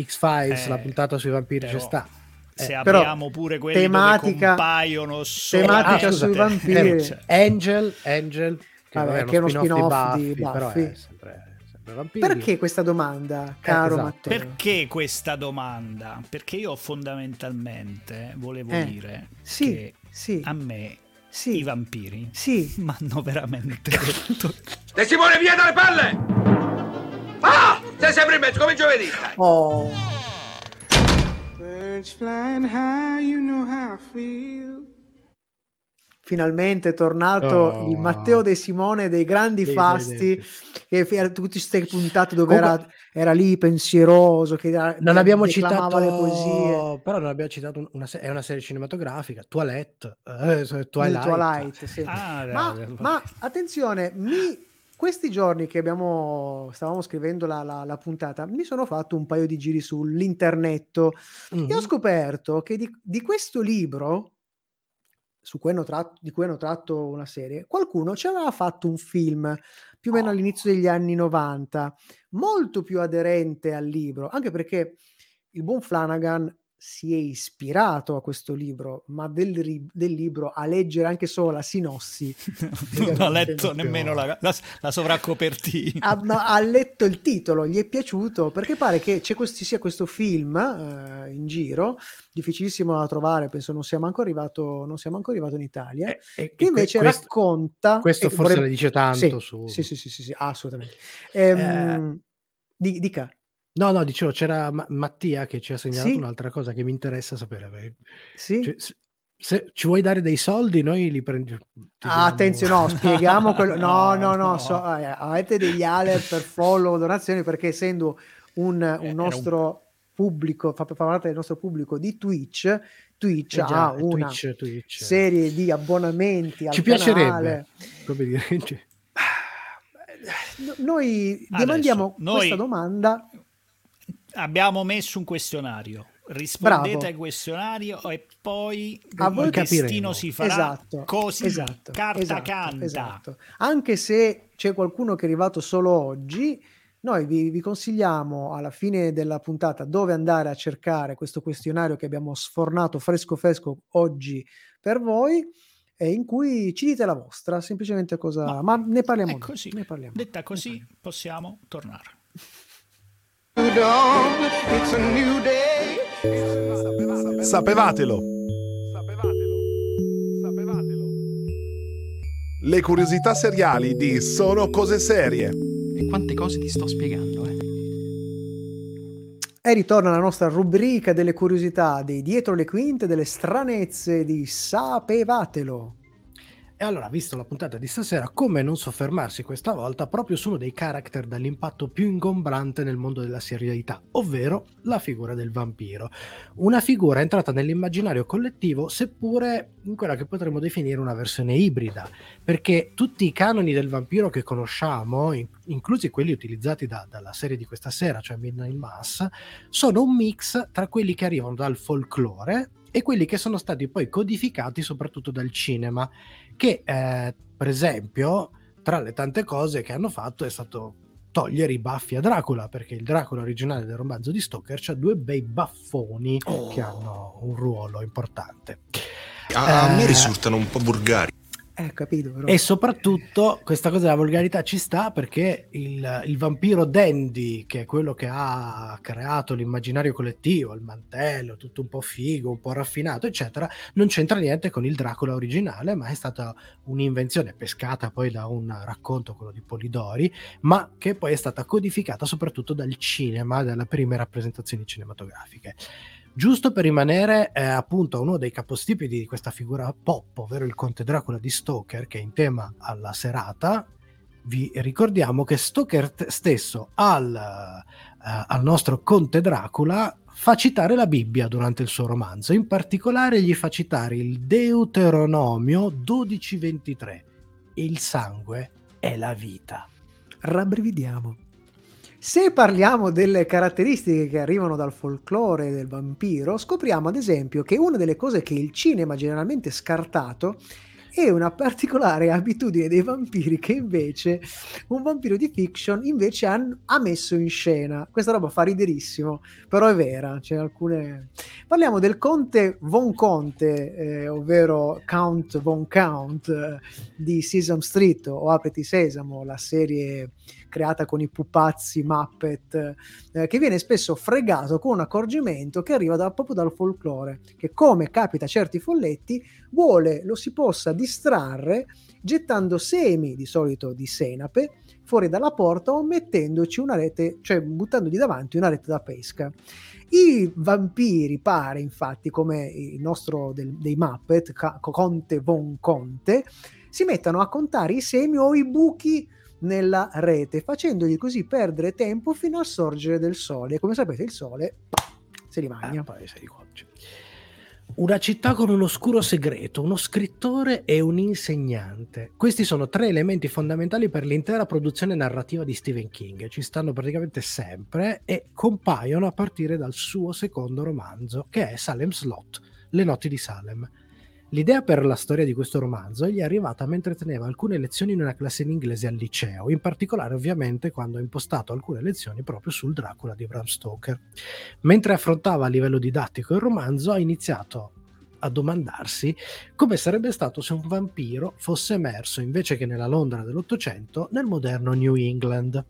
X-Files, Eh, la puntata sui vampiri però- c'è sta. Se Eh, però abbiamo pure quelli tematica- dove compaiono solo tematica Ah, sui vampiri. eh, Angel, Angel, che, Vabbè, che è uno spin-off di di Buffy, però Buffy. è sempre, sempre vampiri. Perché questa domanda, caro esatto. Matteo? Perché questa domanda? Perché io fondamentalmente volevo Eh, dire sì, che sì, a me sì, i vampiri sì. mi hanno veramente detto Simone, via dalle palle! Ah! Sei sempre in mezzo, come giovedì. Oh, finalmente è tornato Oh. il Matteo De Simone dei grandi Dei fasti, che era tutte queste puntate dove Comunque- era, era lì pensieroso, che era- Non abbiamo citato, le poesie. però non abbiamo citato un- una, è una serie cinematografica, Toilette, eh, Twilight. Twilight, sì. Ah, ma, ma attenzione, mi- questi giorni che abbiamo, stavamo scrivendo la, la- la puntata, mi sono fatto un paio di giri sull'internetto Mhm. e ho scoperto che di, di questo libro, su cui hanno tratto, di cui hanno tratto una serie, qualcuno ci aveva fatto un film più o meno all'inizio degli anni 90, molto più aderente al libro, anche perché il buon Flanagan si è ispirato a questo libro, ma del, ri- del libro a leggere anche solo la sinossi non ha letto nemmeno la, la, la sovraccopertina. ha, ma ha letto il titolo, gli è piaciuto perché pare che c'è questo, sia questo film eh, in giro, difficilissimo da trovare, penso non sia manco arrivato, non sia manco arrivato in Italia, Eh, e- che e invece que- questo, racconta... questo e forse vorrei- ne dice tanto sì, su... sì, sì, sì, sì, sì, assolutamente. Ehm, di- dica. No, no, dicevo, c'era Ma- Mattia che ci ha segnalato Sì. un'altra cosa che mi interessa sapere. Sì? cioè, se, se ci vuoi dare dei soldi, noi li prendiamo. Ah, attenzione, no, spieghiamo quello. No, no, no, no. so- eh, avete degli alert per follow, donazioni, perché essendo un, un era un- nostro pubblico, fa, fa parte del nostro pubblico di Twitch, Twitch Eh già, ha una Twitch, Twitch. serie di abbonamenti al Ci piacerebbe. canale. Come dire, cioè, No- Noi Adesso, demandiamo noi- questa domanda. Abbiamo messo un questionario. Rispondete Bravo. al questionario e poi A voi il capiremo. destino si farà Esatto, così, esatto, carta esatto, canta. esatto. Anche se c'è qualcuno che è arrivato solo oggi, noi vi, vi consigliamo alla fine della puntata dove andare a cercare questo questionario che abbiamo sfornato fresco fresco oggi per voi e in cui ci dite la vostra, semplicemente cosa... Ma Ma, ne parliamo così. ne parliamo. Detta così possiamo tornare. Sapevatelo. Le curiosità seriali di Sono cose serie. E quante cose ti sto spiegando, eh? E ritorna la nostra rubrica delle curiosità dei dietro le quinte, delle stranezze di Sapevatelo. E allora, visto la puntata di stasera, come non soffermarsi questa volta proprio su uno dei character dall'impatto più ingombrante nel mondo della serialità, ovvero la figura del vampiro. Una figura entrata nell'immaginario collettivo, seppure in quella che potremmo definire una versione ibrida, perché tutti i canoni del vampiro che conosciamo, in- inclusi quelli utilizzati da- dalla serie di questa sera, cioè Midnight Mass, sono un mix tra quelli che arrivano dal folklore e quelli che sono stati poi codificati soprattutto dal cinema, che eh, per esempio tra le tante cose che hanno fatto è stato togliere i baffi a Dracula, perché il Dracula originale del romanzo di Stoker ha due bei baffoni che hanno un ruolo importante. A, a me Eh, risultano un po' volgari. Eh, capito però. E soprattutto questa cosa della volgarità ci sta perché il, il vampiro dandy, che è quello che ha creato l'immaginario collettivo, il mantello, tutto un po' figo, un po' raffinato, eccetera, non c'entra niente con il Dracula originale, ma è stata un'invenzione pescata poi da un racconto, quello di Polidori, ma che poi è stata codificata soprattutto dal cinema, dalle prime rappresentazioni cinematografiche. Giusto per rimanere eh, appunto a uno dei capostipiti di questa figura pop, ovvero il conte Dracula di Stoker, che è in tema alla serata, vi ricordiamo che Stoker t- stesso al, eh, al nostro conte Dracula fa citare la Bibbia durante il suo romanzo, in particolare gli fa citare il Deuteronomio 12:23, il sangue è la vita. rabbrividiamo. Se parliamo delle caratteristiche che arrivano dal folklore del vampiro, scopriamo ad esempio che una delle cose che il cinema ha generalmente scartato è una particolare abitudine dei vampiri che invece un vampiro di fiction invece han- ha messo in scena. Questa roba fa riderissimo, però è vera. C'è alcune... Parliamo del conte Von Conte, eh, ovvero Count Von Count eh, di Sesame Street o Apriti Sesamo, la serie creata con i pupazzi Muppet, eh, che viene spesso fregato con un accorgimento che arriva da- proprio dal folklore, che come capita a certi folletti, vuole lo si possa distrarre gettando semi, di solito di senape, fuori dalla porta o mettendoci una rete, cioè buttandogli davanti una rete da pesca. I vampiri, pare infatti, come il nostro del- dei Muppet, Conte Von Conte, si mettono a contare i semi o i buchi nella rete, facendogli così perdere tempo fino al sorgere del sole. E come sapete, il sole se li magna. Ah, cuoce. Una città con un oscuro segreto, uno scrittore e un insegnante. Questi sono tre elementi fondamentali per l'intera produzione narrativa di Stephen King. Ci stanno praticamente sempre e compaiono a partire dal suo secondo romanzo, che è Salem's Lot, Le notti di Salem. L'idea per la storia di questo romanzo gli è arrivata mentre teneva alcune lezioni in una classe in inglese al liceo, in particolare ovviamente quando ha impostato alcune lezioni proprio sul Dracula di Bram Stoker. Mentre affrontava a livello didattico il romanzo, ha iniziato a domandarsi come sarebbe stato se un vampiro fosse emerso invece che nella Londra dell'Ottocento nel moderno New England.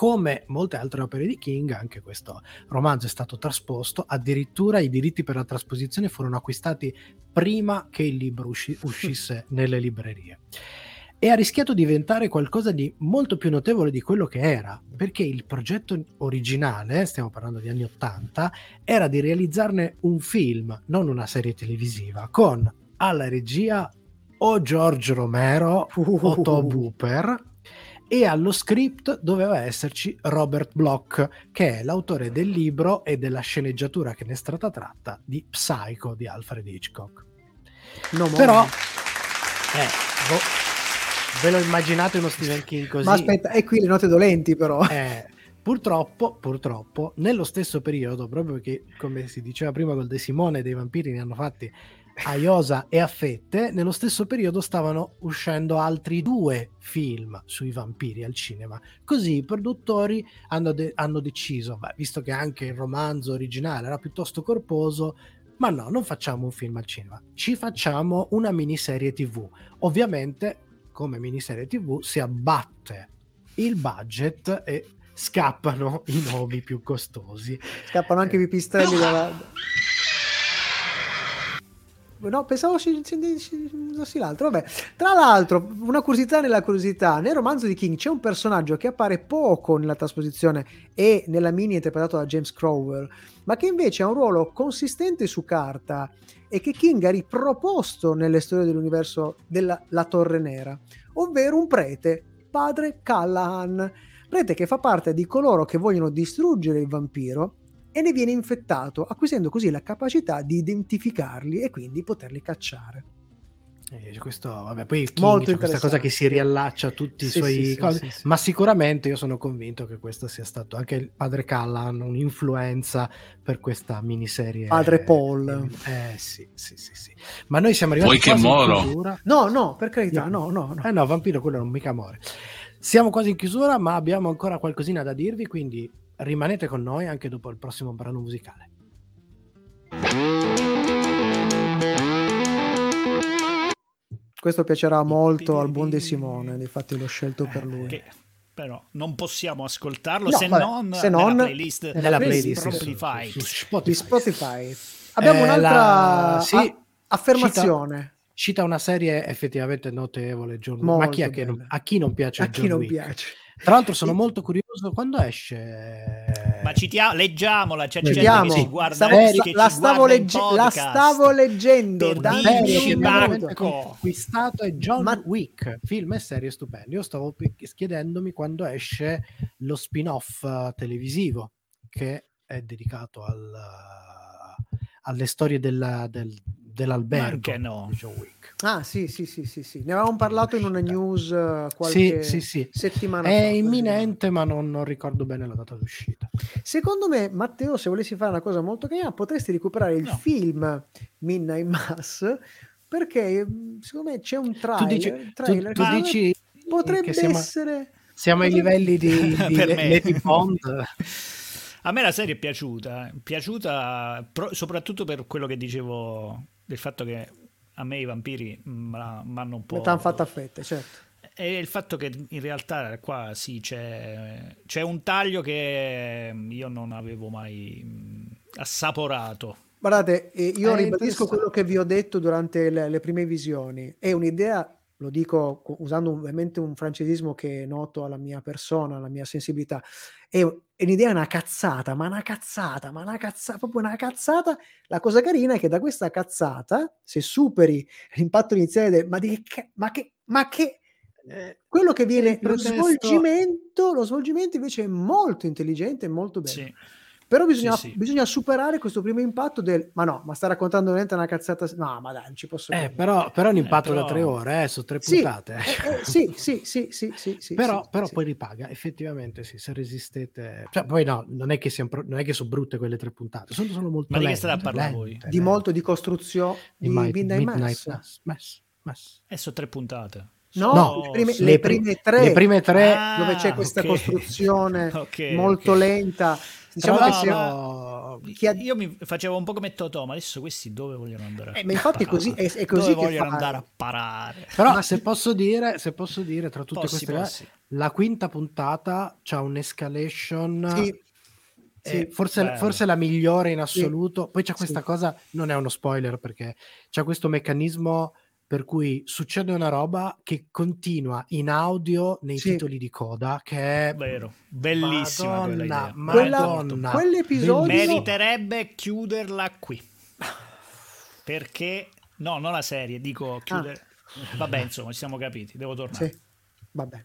Come molte altre opere di King, anche questo romanzo è stato trasposto, addirittura i diritti per la trasposizione furono acquistati prima che il libro usci- uscisse nelle librerie. E ha rischiato di diventare qualcosa di molto più notevole di quello che era, perché il progetto originale, stiamo parlando di anni 80, era di realizzarne un film, non una serie televisiva, con alla regia o George Romero o Tob Hooper e allo script doveva esserci Robert Bloch, che è l'autore del libro e della sceneggiatura che ne è stata tratta di Psycho di Alfred Hitchcock. No, Però, eh, boh, ve lo immaginate uno Stephen King così? Ma aspetta, e qui le note dolenti però. Eh, purtroppo, purtroppo, nello stesso periodo, proprio perché, come si diceva prima col De Simone, dei vampiri ne hanno fatti a Iosa e a Fette, nello stesso periodo stavano uscendo altri due film sui vampiri al cinema. Così i produttori hanno, de- hanno deciso, beh, visto che anche il romanzo originale era piuttosto corposo, ma no, non facciamo un film al cinema, ci facciamo una miniserie TV. Ovviamente, come miniserie TV, si abbatte il budget e scappano i nomi più costosi. Scappano anche i pipistrelli dalla... No, pensavo si, si, si- usassi l'altro. Vabbè, tra l'altro, una curiosità nella curiosità: nel romanzo di King c'è un personaggio che appare poco nella trasposizione e nella mini interpretato da James Crowell, ma che invece ha un ruolo consistente su carta e che King ha riproposto nelle storie dell'universo della La Torre Nera, ovvero un prete, padre Callahan, prete che fa parte di coloro che vogliono distruggere il vampiro e ne viene infettato, acquisendo così la capacità di identificarli e quindi poterli cacciare. Eh, questo, vabbè, poi il King Molto questa cosa che si riallaccia a tutti Sì, i suoi sì, sì, cose, sì, sì. ma sicuramente io sono convinto che questo sia stato anche il padre Callan un'influenza per questa miniserie. Padre Paul. Eh sì, sì, sì, sì. Ma noi siamo arrivati Vuoi che moro? chiusura. No, no, per carità, no, no, no. Eh no, vampiro quello non mica muore. Siamo quasi in chiusura, ma abbiamo ancora qualcosina da dirvi, quindi rimanete con noi anche dopo il prossimo brano musicale. Questo piacerà molto al buon De Simone, infatti l'ho scelto per lui. Che però non possiamo ascoltarlo No, se, vabbè, non se non nella playlist, nella playlist su- Spotify. su Di Spotify. Spotify. Abbiamo Eh, un'altra la- sì, a- affermazione. Cita una serie effettivamente notevole, John Ma chi è che non- a chi non piace A John chi non Wick? piace. Tra l'altro sono molto curioso quando esce. Ma citiamo, leggiamola, c'è gente Vediamo. che ci guarda, Stavo- che sta- ci la, stavo legge- la stavo leggendo. Marco. conquistato è John Ma- Wick, film e serie stupendo. Io stavo chiedendomi quando esce lo spin-off eh, televisivo che è dedicato al, alle storie della- del- dell'albergo Anche no. di John Wick. Ah, sì, sì, sì, sì, sì. Ne avevamo parlato in una news eh, qualche Sì, sì, sì. settimana È fa. imminente, ma non, non ricordo bene la data d'uscita. Secondo me, Matteo, se volessi fare una cosa molto carina, potresti recuperare il No. film Midnight Mass perché mh, secondo me c'è un Tu trailer, dici, tu- trailer tu me dici potrebbe siamo, essere siamo ai livelli di, di. Lady Bond. A me la serie è piaciuta, è piaciuta pro- soprattutto per quello che dicevo del fatto che a me i vampiri mi hanno un po'... me t'han fatta a fette, certo. E il fatto che in realtà qua sì c'è, c'è un taglio che io non avevo mai mh, assaporato. Guardate, io È ribadisco quello che vi ho detto durante le, le prime visioni. È un'idea lo dico co- usando ovviamente un francesismo che è noto alla mia persona, alla mia sensibilità, è, è un'idea una cazzata, ma una cazzata, ma una cazzata, proprio una cazzata. La cosa carina è che da questa cazzata, se superi l'impatto iniziale del ma di ma che, ma che, Eh, quello che viene, lo svolgimento, lo svolgimento invece è molto intelligente e molto bello. Sì. Però bisogna, sì. bisogna superare questo primo impatto del ma no, ma sta raccontando veramente una cazzata. No, ma dai, non ci posso eh, però, però è un impatto però- da tre ore, eh, su tre Sì, puntate. eh, eh, sì, sì, sì, sì, sì, sì, però, sì, però sì. poi ripaga, effettivamente sì, se resistete... Cioè, poi no, non è che, siano pro- non è che sono brutte quelle tre puntate, sono solo molto Ma di che lente, state a parlare lente, voi? di lente. molto di costruzione di Di Mi- Midnight, Midnight Mass. Mass, Mass, Mass. E sono tre puntate. No, No, le, prime, sì. le le pri- prime tre, le prime tre- Ah, dove c'è questa ok. costruzione Ok, molto ok. lenta. Diciamo Tra che chi ha- Io mi facevo un po' come Totò, ma adesso questi dove vogliono andare? a Eh, ma infatti è così, è, è così dove che vogliono fa- andare a parare? Però Ma se sì. posso dire, se posso dire, tra tutte Possi, queste possi. la quinta puntata c'ha un'escalation Sì, eh, sì. forse, forse la migliore in assoluto. Poi c'è questa Sì. cosa, non è uno spoiler perché c'è questo meccanismo per cui succede una roba che continua in audio nei Sì. titoli di coda che è Vero, bellissima quella idea. Madonna, Quella- Madonna, quell'episodio-. Meriterebbe chiuderla qui. Perché no, non la serie, dico chiudere. Vabbè, insomma, ci siamo capiti, devo tornare. Sì, va bene.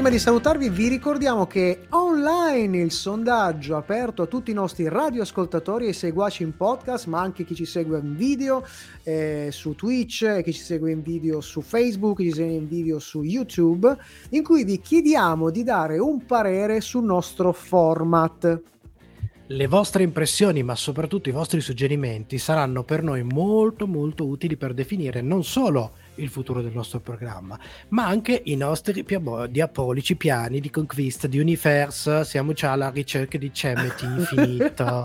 Prima di salutarvi vi ricordiamo che online il sondaggio aperto a tutti i nostri radioascoltatori e seguaci in podcast, ma anche chi ci segue in video eh, su Twitch, chi ci segue in video su Facebook, chi ci segue in video su YouTube, in cui vi chiediamo di dare un parere sul nostro format. Le vostre impressioni, ma soprattutto i vostri suggerimenti, saranno per noi molto molto utili per definire non solo il futuro del nostro programma, ma anche i nostri piabo- diabolici piani di conquista di universo. Siamo già alla ricerca di cemeti infinito.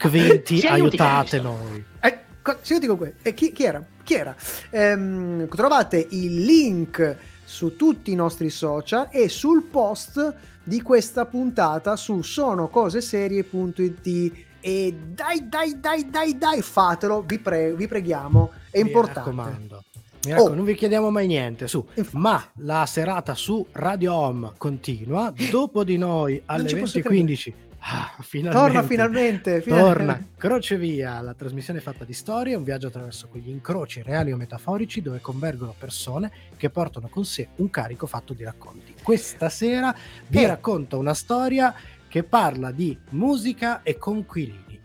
Quindi Ci aiutate noi. Eh, co- se io dico que- eh, chi, chi era? Chi era? Ehm, trovate il link su tutti i nostri social e sul post di questa puntata su sonocoseserie.it e dai dai dai dai dai fatelo vi, pre- vi preghiamo è Mi importante raccomando. Mi raccomando, Oh. non vi chiediamo mai niente su, Infatti. ma la serata su Radio Home continua. Dopo di noi alle ci posso 20.15. Ah, finalmente. torna finalmente, Torna. Crocevia, la trasmissione fatta di storie, un viaggio attraverso quegli incroci reali o metaforici dove convergono persone che portano con sé un carico fatto di racconti. Questa sera vi Eh. racconto una storia che parla di musica e conquilini.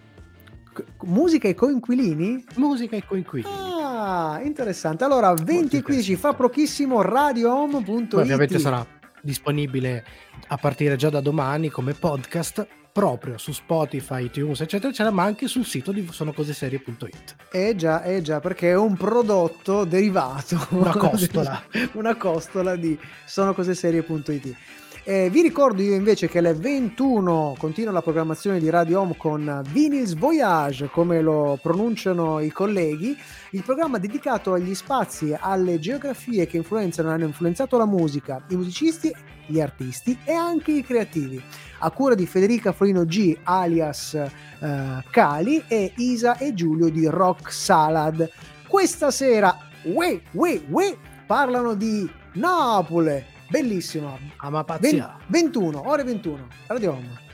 C- musica e coinquilini Musica e conquilini. ah interessante allora 20 e 15 fa pochissimo radiohome.it ovviamente sarà disponibile a partire già da domani come podcast proprio su Spotify, iTunes, eccetera, eccetera, ma anche sul sito di sonocoseserie.it. Eh già, eh già, perché è un prodotto derivato. Una costola. una costola di sonocoseserie.it. Eh, vi ricordo io invece che alle 21 continua la programmazione di Radio Home con Vinyls Voyage, come lo pronunciano i colleghi, il programma dedicato agli spazi, alle geografie che influenzano, hanno influenzato la musica, i musicisti, gli artisti e anche i creativi. A cura di Federica Florino G, alias eh, Cali, e Isa e Giulio di Rock Salad. Questa sera, uè, uè, uè, parlano di Napoli. Bellissima. Ah, ma Ven- pazzia. 21, ore 21. Radio Home.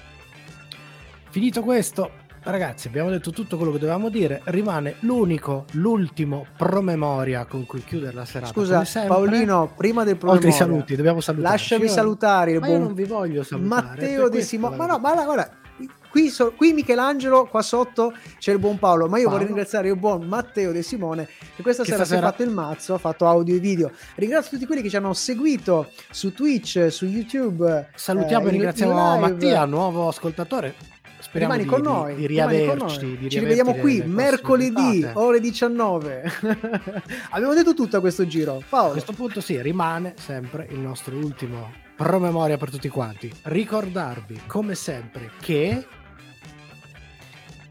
Finito questo, ragazzi, abbiamo detto tutto quello che dovevamo dire. Rimane l'unico, l'ultimo promemoria con cui chiudere la serata. Scusa, sempre. Paolino, prima del oltre promemoria, saluti, dobbiamo salutare. lasciami salutare il Ma io buon non vi voglio salutare. Matteo De Simone. Ma no, ma guarda, guarda, qui, so- qui Michelangelo, qua sotto c'è il buon Paolo, ma io Paolo. vorrei ringraziare il buon Matteo De Simone che questa Che sera si è fatto il mazzo, ha fatto audio e video. Ringrazio tutti quelli che ci hanno seguito su Twitch, su YouTube. Salutiamo eh, e in- ringraziamo. Mattia, nuovo ascoltatore. Speriamo rimani di, con di- noi. di con riaverci. noi. di Ci rivediamo qui mercoledì, puntate. ore 19. Abbiamo detto tutto a questo giro. A Paolo, questo punto sì, rimane sempre il nostro ultimo promemoria per tutti quanti. Ricordarvi, come sempre, che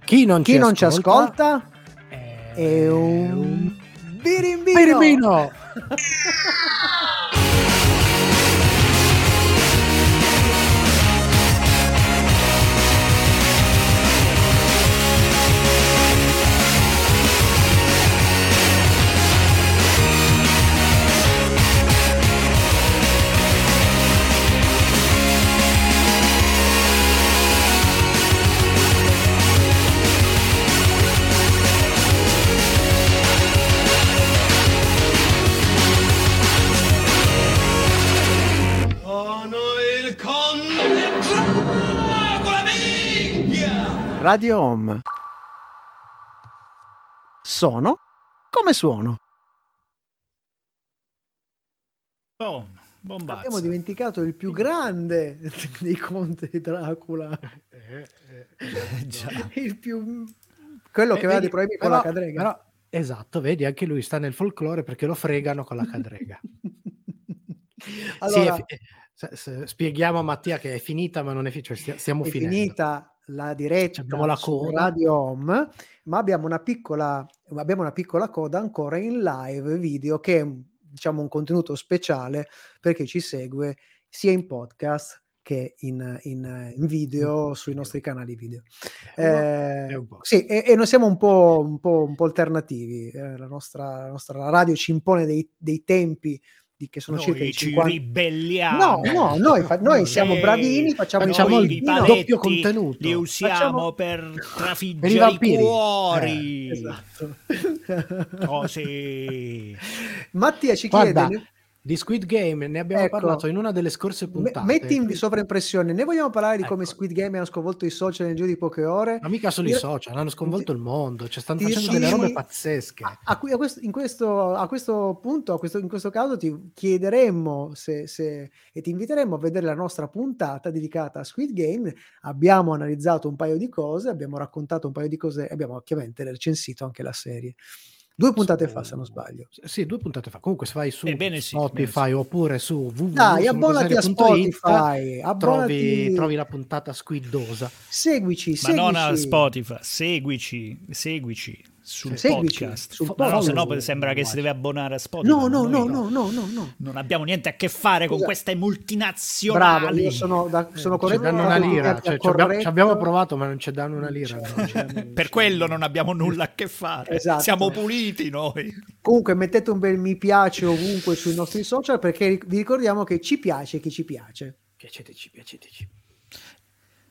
chi non chi ci non ci ascolta è, è un birimbino. birimbino. Radio Home. Sono come suono. Oh, bombazzo. Abbiamo dimenticato il più grande dei conti di Dracula. Già. Il più... Quello che Eh, aveva vedi, dei problemi con però- la cadrega. però- esatto, vedi, anche lui sta nel folklore perché lo fregano con la cadrega. allora, Sì, è eh, spieghiamo a Mattia che è finita, ma non è finita, cioè stia- stiamo è finendo. finita la diretta Abbiamo la coda. Radio Home, ma abbiamo una piccola abbiamo una piccola coda ancora in live video che è diciamo un contenuto speciale per chi ci segue sia in podcast che in, in- in video sui nostri canali video. Eh, sì, e, e noi siamo un po', un po', un po' alternativi. eh, la, nostra, la nostra radio ci impone dei, dei tempi di, che sono circa Noi i ci 50 ribelliamo. No, no, noi, fa- noi siamo Eh, bravini, facciamo, facciamo il doppio contenuto. Li usiamo Facciamo- per Per i trafiggere i, vampiri. cuori. Esatto. Cose. Mattia ci Guarda, chiede, di Squid Game ne abbiamo Ecco. parlato in una delle scorse puntate. metti in sovraimpressione, ne vogliamo parlare di come Ecco. Squid Game ha sconvolto i social nel giro di poche ore? Ma mica solo i Io- social, hanno sconvolto il mondo, cioè stanno Ti- facendo delle robe pazzesche. A, a a questo, in questo, a questo punto, questo- in questo caso, ti chiederemmo se, se- e ti inviteremmo a vedere la nostra puntata dedicata a Squid Game. Abbiamo analizzato un paio di cose, abbiamo raccontato un paio di cose, e abbiamo chiaramente recensito anche la serie. Due puntate fa, se non sbaglio. Sì, due puntate fa. Comunque, se vai su Ebbene sì, Spotify oppure su www. Dai, abbonati a Spotify, Trovi, abbonati, trovi la puntata squidosa. seguici, Ma seguici. non a Spotify, seguici, seguici sul Seguici podcast. sul no, podcast. se no sembra che si deve abbonare a Spotify. No, no, no, no, no, no, no. Non abbiamo niente a che fare con queste multinazionali. Bravo, io sono, da, sono ci corretto. danno una sono lira. Cioè, ci abbiamo, ci abbiamo provato, ma non ci danno una lira. no. Cioè, Per quello non abbiamo nulla a che fare. Esatto. Siamo puliti noi. Comunque mettete un bel mi piace ovunque sui nostri social perché vi ricordiamo che ci piace chi ci piace. Piaceteci, piaceteci.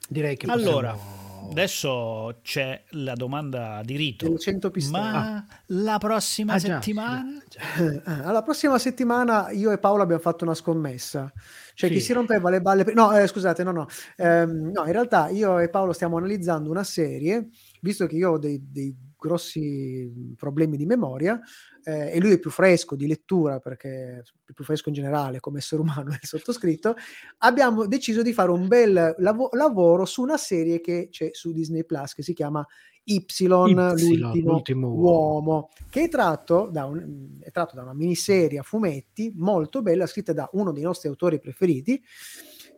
Direi che Allora, possiamo- adesso c'è la domanda di rito. Delle 100 pistole. Ma la prossima Ah, già, settimana? Eh, Alla prossima settimana io e Paolo abbiamo fatto una scommessa. Cioè chi Sì. si rompeva le balle... per- No, eh, scusate, no, no. Ehm, no, in realtà io e Paolo stiamo analizzando una serie, visto che io ho dei, dei grossi problemi di memoria eh, e lui è più fresco di lettura perché è più fresco in generale come essere umano è sottoscritto, abbiamo deciso di fare un bel lavo- lavoro su una serie che c'è su Disney Plus che si chiama Y, Y, l'ultimo, l'ultimo uomo, che è tratto, da un- è tratto da una miniserie a fumetti molto bella, scritta da uno dei nostri autori preferiti,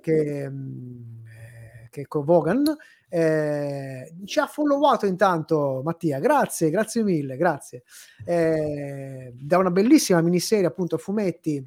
che, mm, eh, che è Ko Vaughan. Eh, ci ha followato intanto Mattia, grazie, grazie mille, grazie. Eh, da una bellissima miniserie appunto a fumetti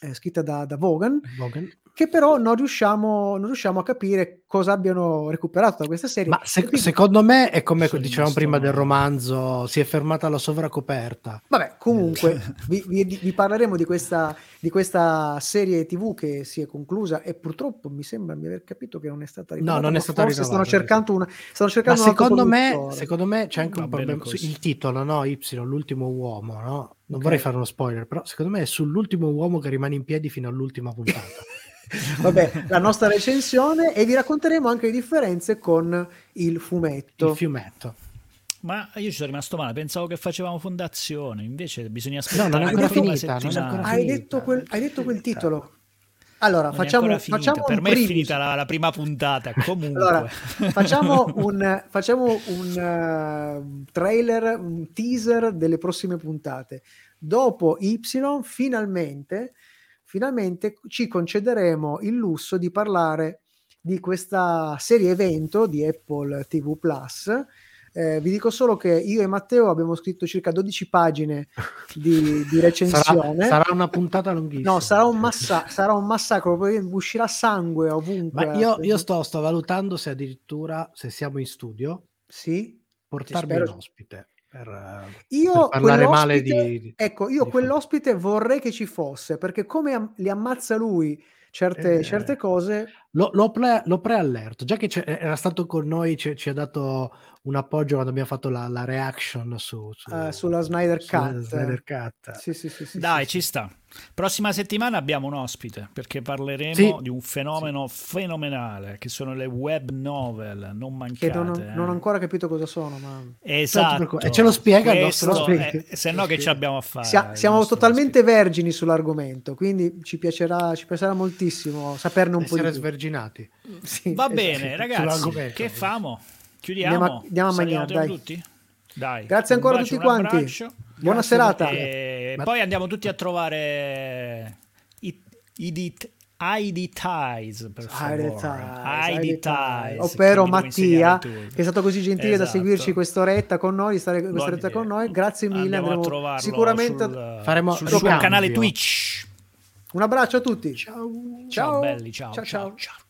eh, scritta da, da Vaughan, Logan. Che però non riusciamo, non riusciamo a capire cosa abbiano recuperato da questa serie. Ma se- quindi- secondo me è come dicevamo prima del romanzo, si è fermata alla sovracoperta. Vabbè, comunque vi, vi- vi parleremo di questa, di questa serie TV che si è conclusa e purtroppo mi sembra di aver capito che non è stata rinnovata. non è ma stata rinnovata, Stanno cercando, una, stanno Ma cercando altro secondo me, secondo me c'è anche Va un problema. così. Il titolo, no? Y, l'ultimo uomo, no? Non Ok. vorrei fare uno spoiler, però secondo me è sull'ultimo uomo che rimane in piedi fino all'ultima puntata. Vabbè, la nostra recensione e vi racconteremo anche le differenze con il fumetto. Il fiumetto. Ma io ci sono rimasto male, pensavo che facevamo fondazione, invece bisogna No, aspettare non è ancora finita, non è ancora hai, finita. detto quel, hai detto quel titolo. Allora, Non è facciamo, facciamo per un me è preview. finita la, la prima puntata. Comunque, Allora, facciamo un, facciamo un eh, trailer, un teaser delle prossime puntate. Dopo Y, finalmente, finalmente ci concederemo il lusso di parlare di questa serie evento di Apple TV Plus. Eh, vi dico solo che io e Matteo abbiamo scritto circa 12 pagine di, di recensione. Sarà, sarà una puntata lunghissima. No, sarà un, massa- sarà un massacro, uscirà sangue ovunque. Ma io, io sto, sto valutando se addirittura, se siamo in studio, Sì, portarmi un ospite. Per, eh, Io per parlare male di... ecco, io di quell'ospite vorrei che ci fosse, perché come am- li ammazza lui certe, Eh. certe cose, Lo, lo, pre, lo preallerto, già che c'è- era stato con noi, ci, ci ha dato un appoggio quando abbiamo fatto la, la reaction su, su- eh, sulla Snyder sulla Cut. Snyder Cut. Sì, sì, sì, sì, Dai, ci sta. Prossima settimana abbiamo un ospite perché parleremo Sì. di un fenomeno fenomenale che sono le web novel. Non mancate. Che non, ho- eh. non ho ancora capito cosa sono, ma Esatto. E ce lo spiega il nostro è- ospite. Se no, che ci abbiamo a fare? Sia- siamo totalmente vergini sull'argomento, quindi ci piacerà, ci piacerà moltissimo saperne un po' di Essere più. sverginati. Sì, Va esatto. bene, ragazzi. Che famo? Chiudiamo. Andiamo a- andiamo a mangiare, dai. tutti? Dai. Grazie ancora a tutti un quanti. abbraccio. Buona Grazie, serata. E Ma- poi andiamo tutti a trovare i, i dit- ID Ties per favore. ID Ties. Ties, ovvero Mattia che è stato così gentile da Esatto. seguirci quest'oretta con noi di stare quest'oretta Buona con noi grazie mille sicuramente sul, Faremo sul suo canale Twitch. un abbraccio a tutti Ciao. Ciao, belli, ciao, ciao, ciao. ciao, ciao, ciao.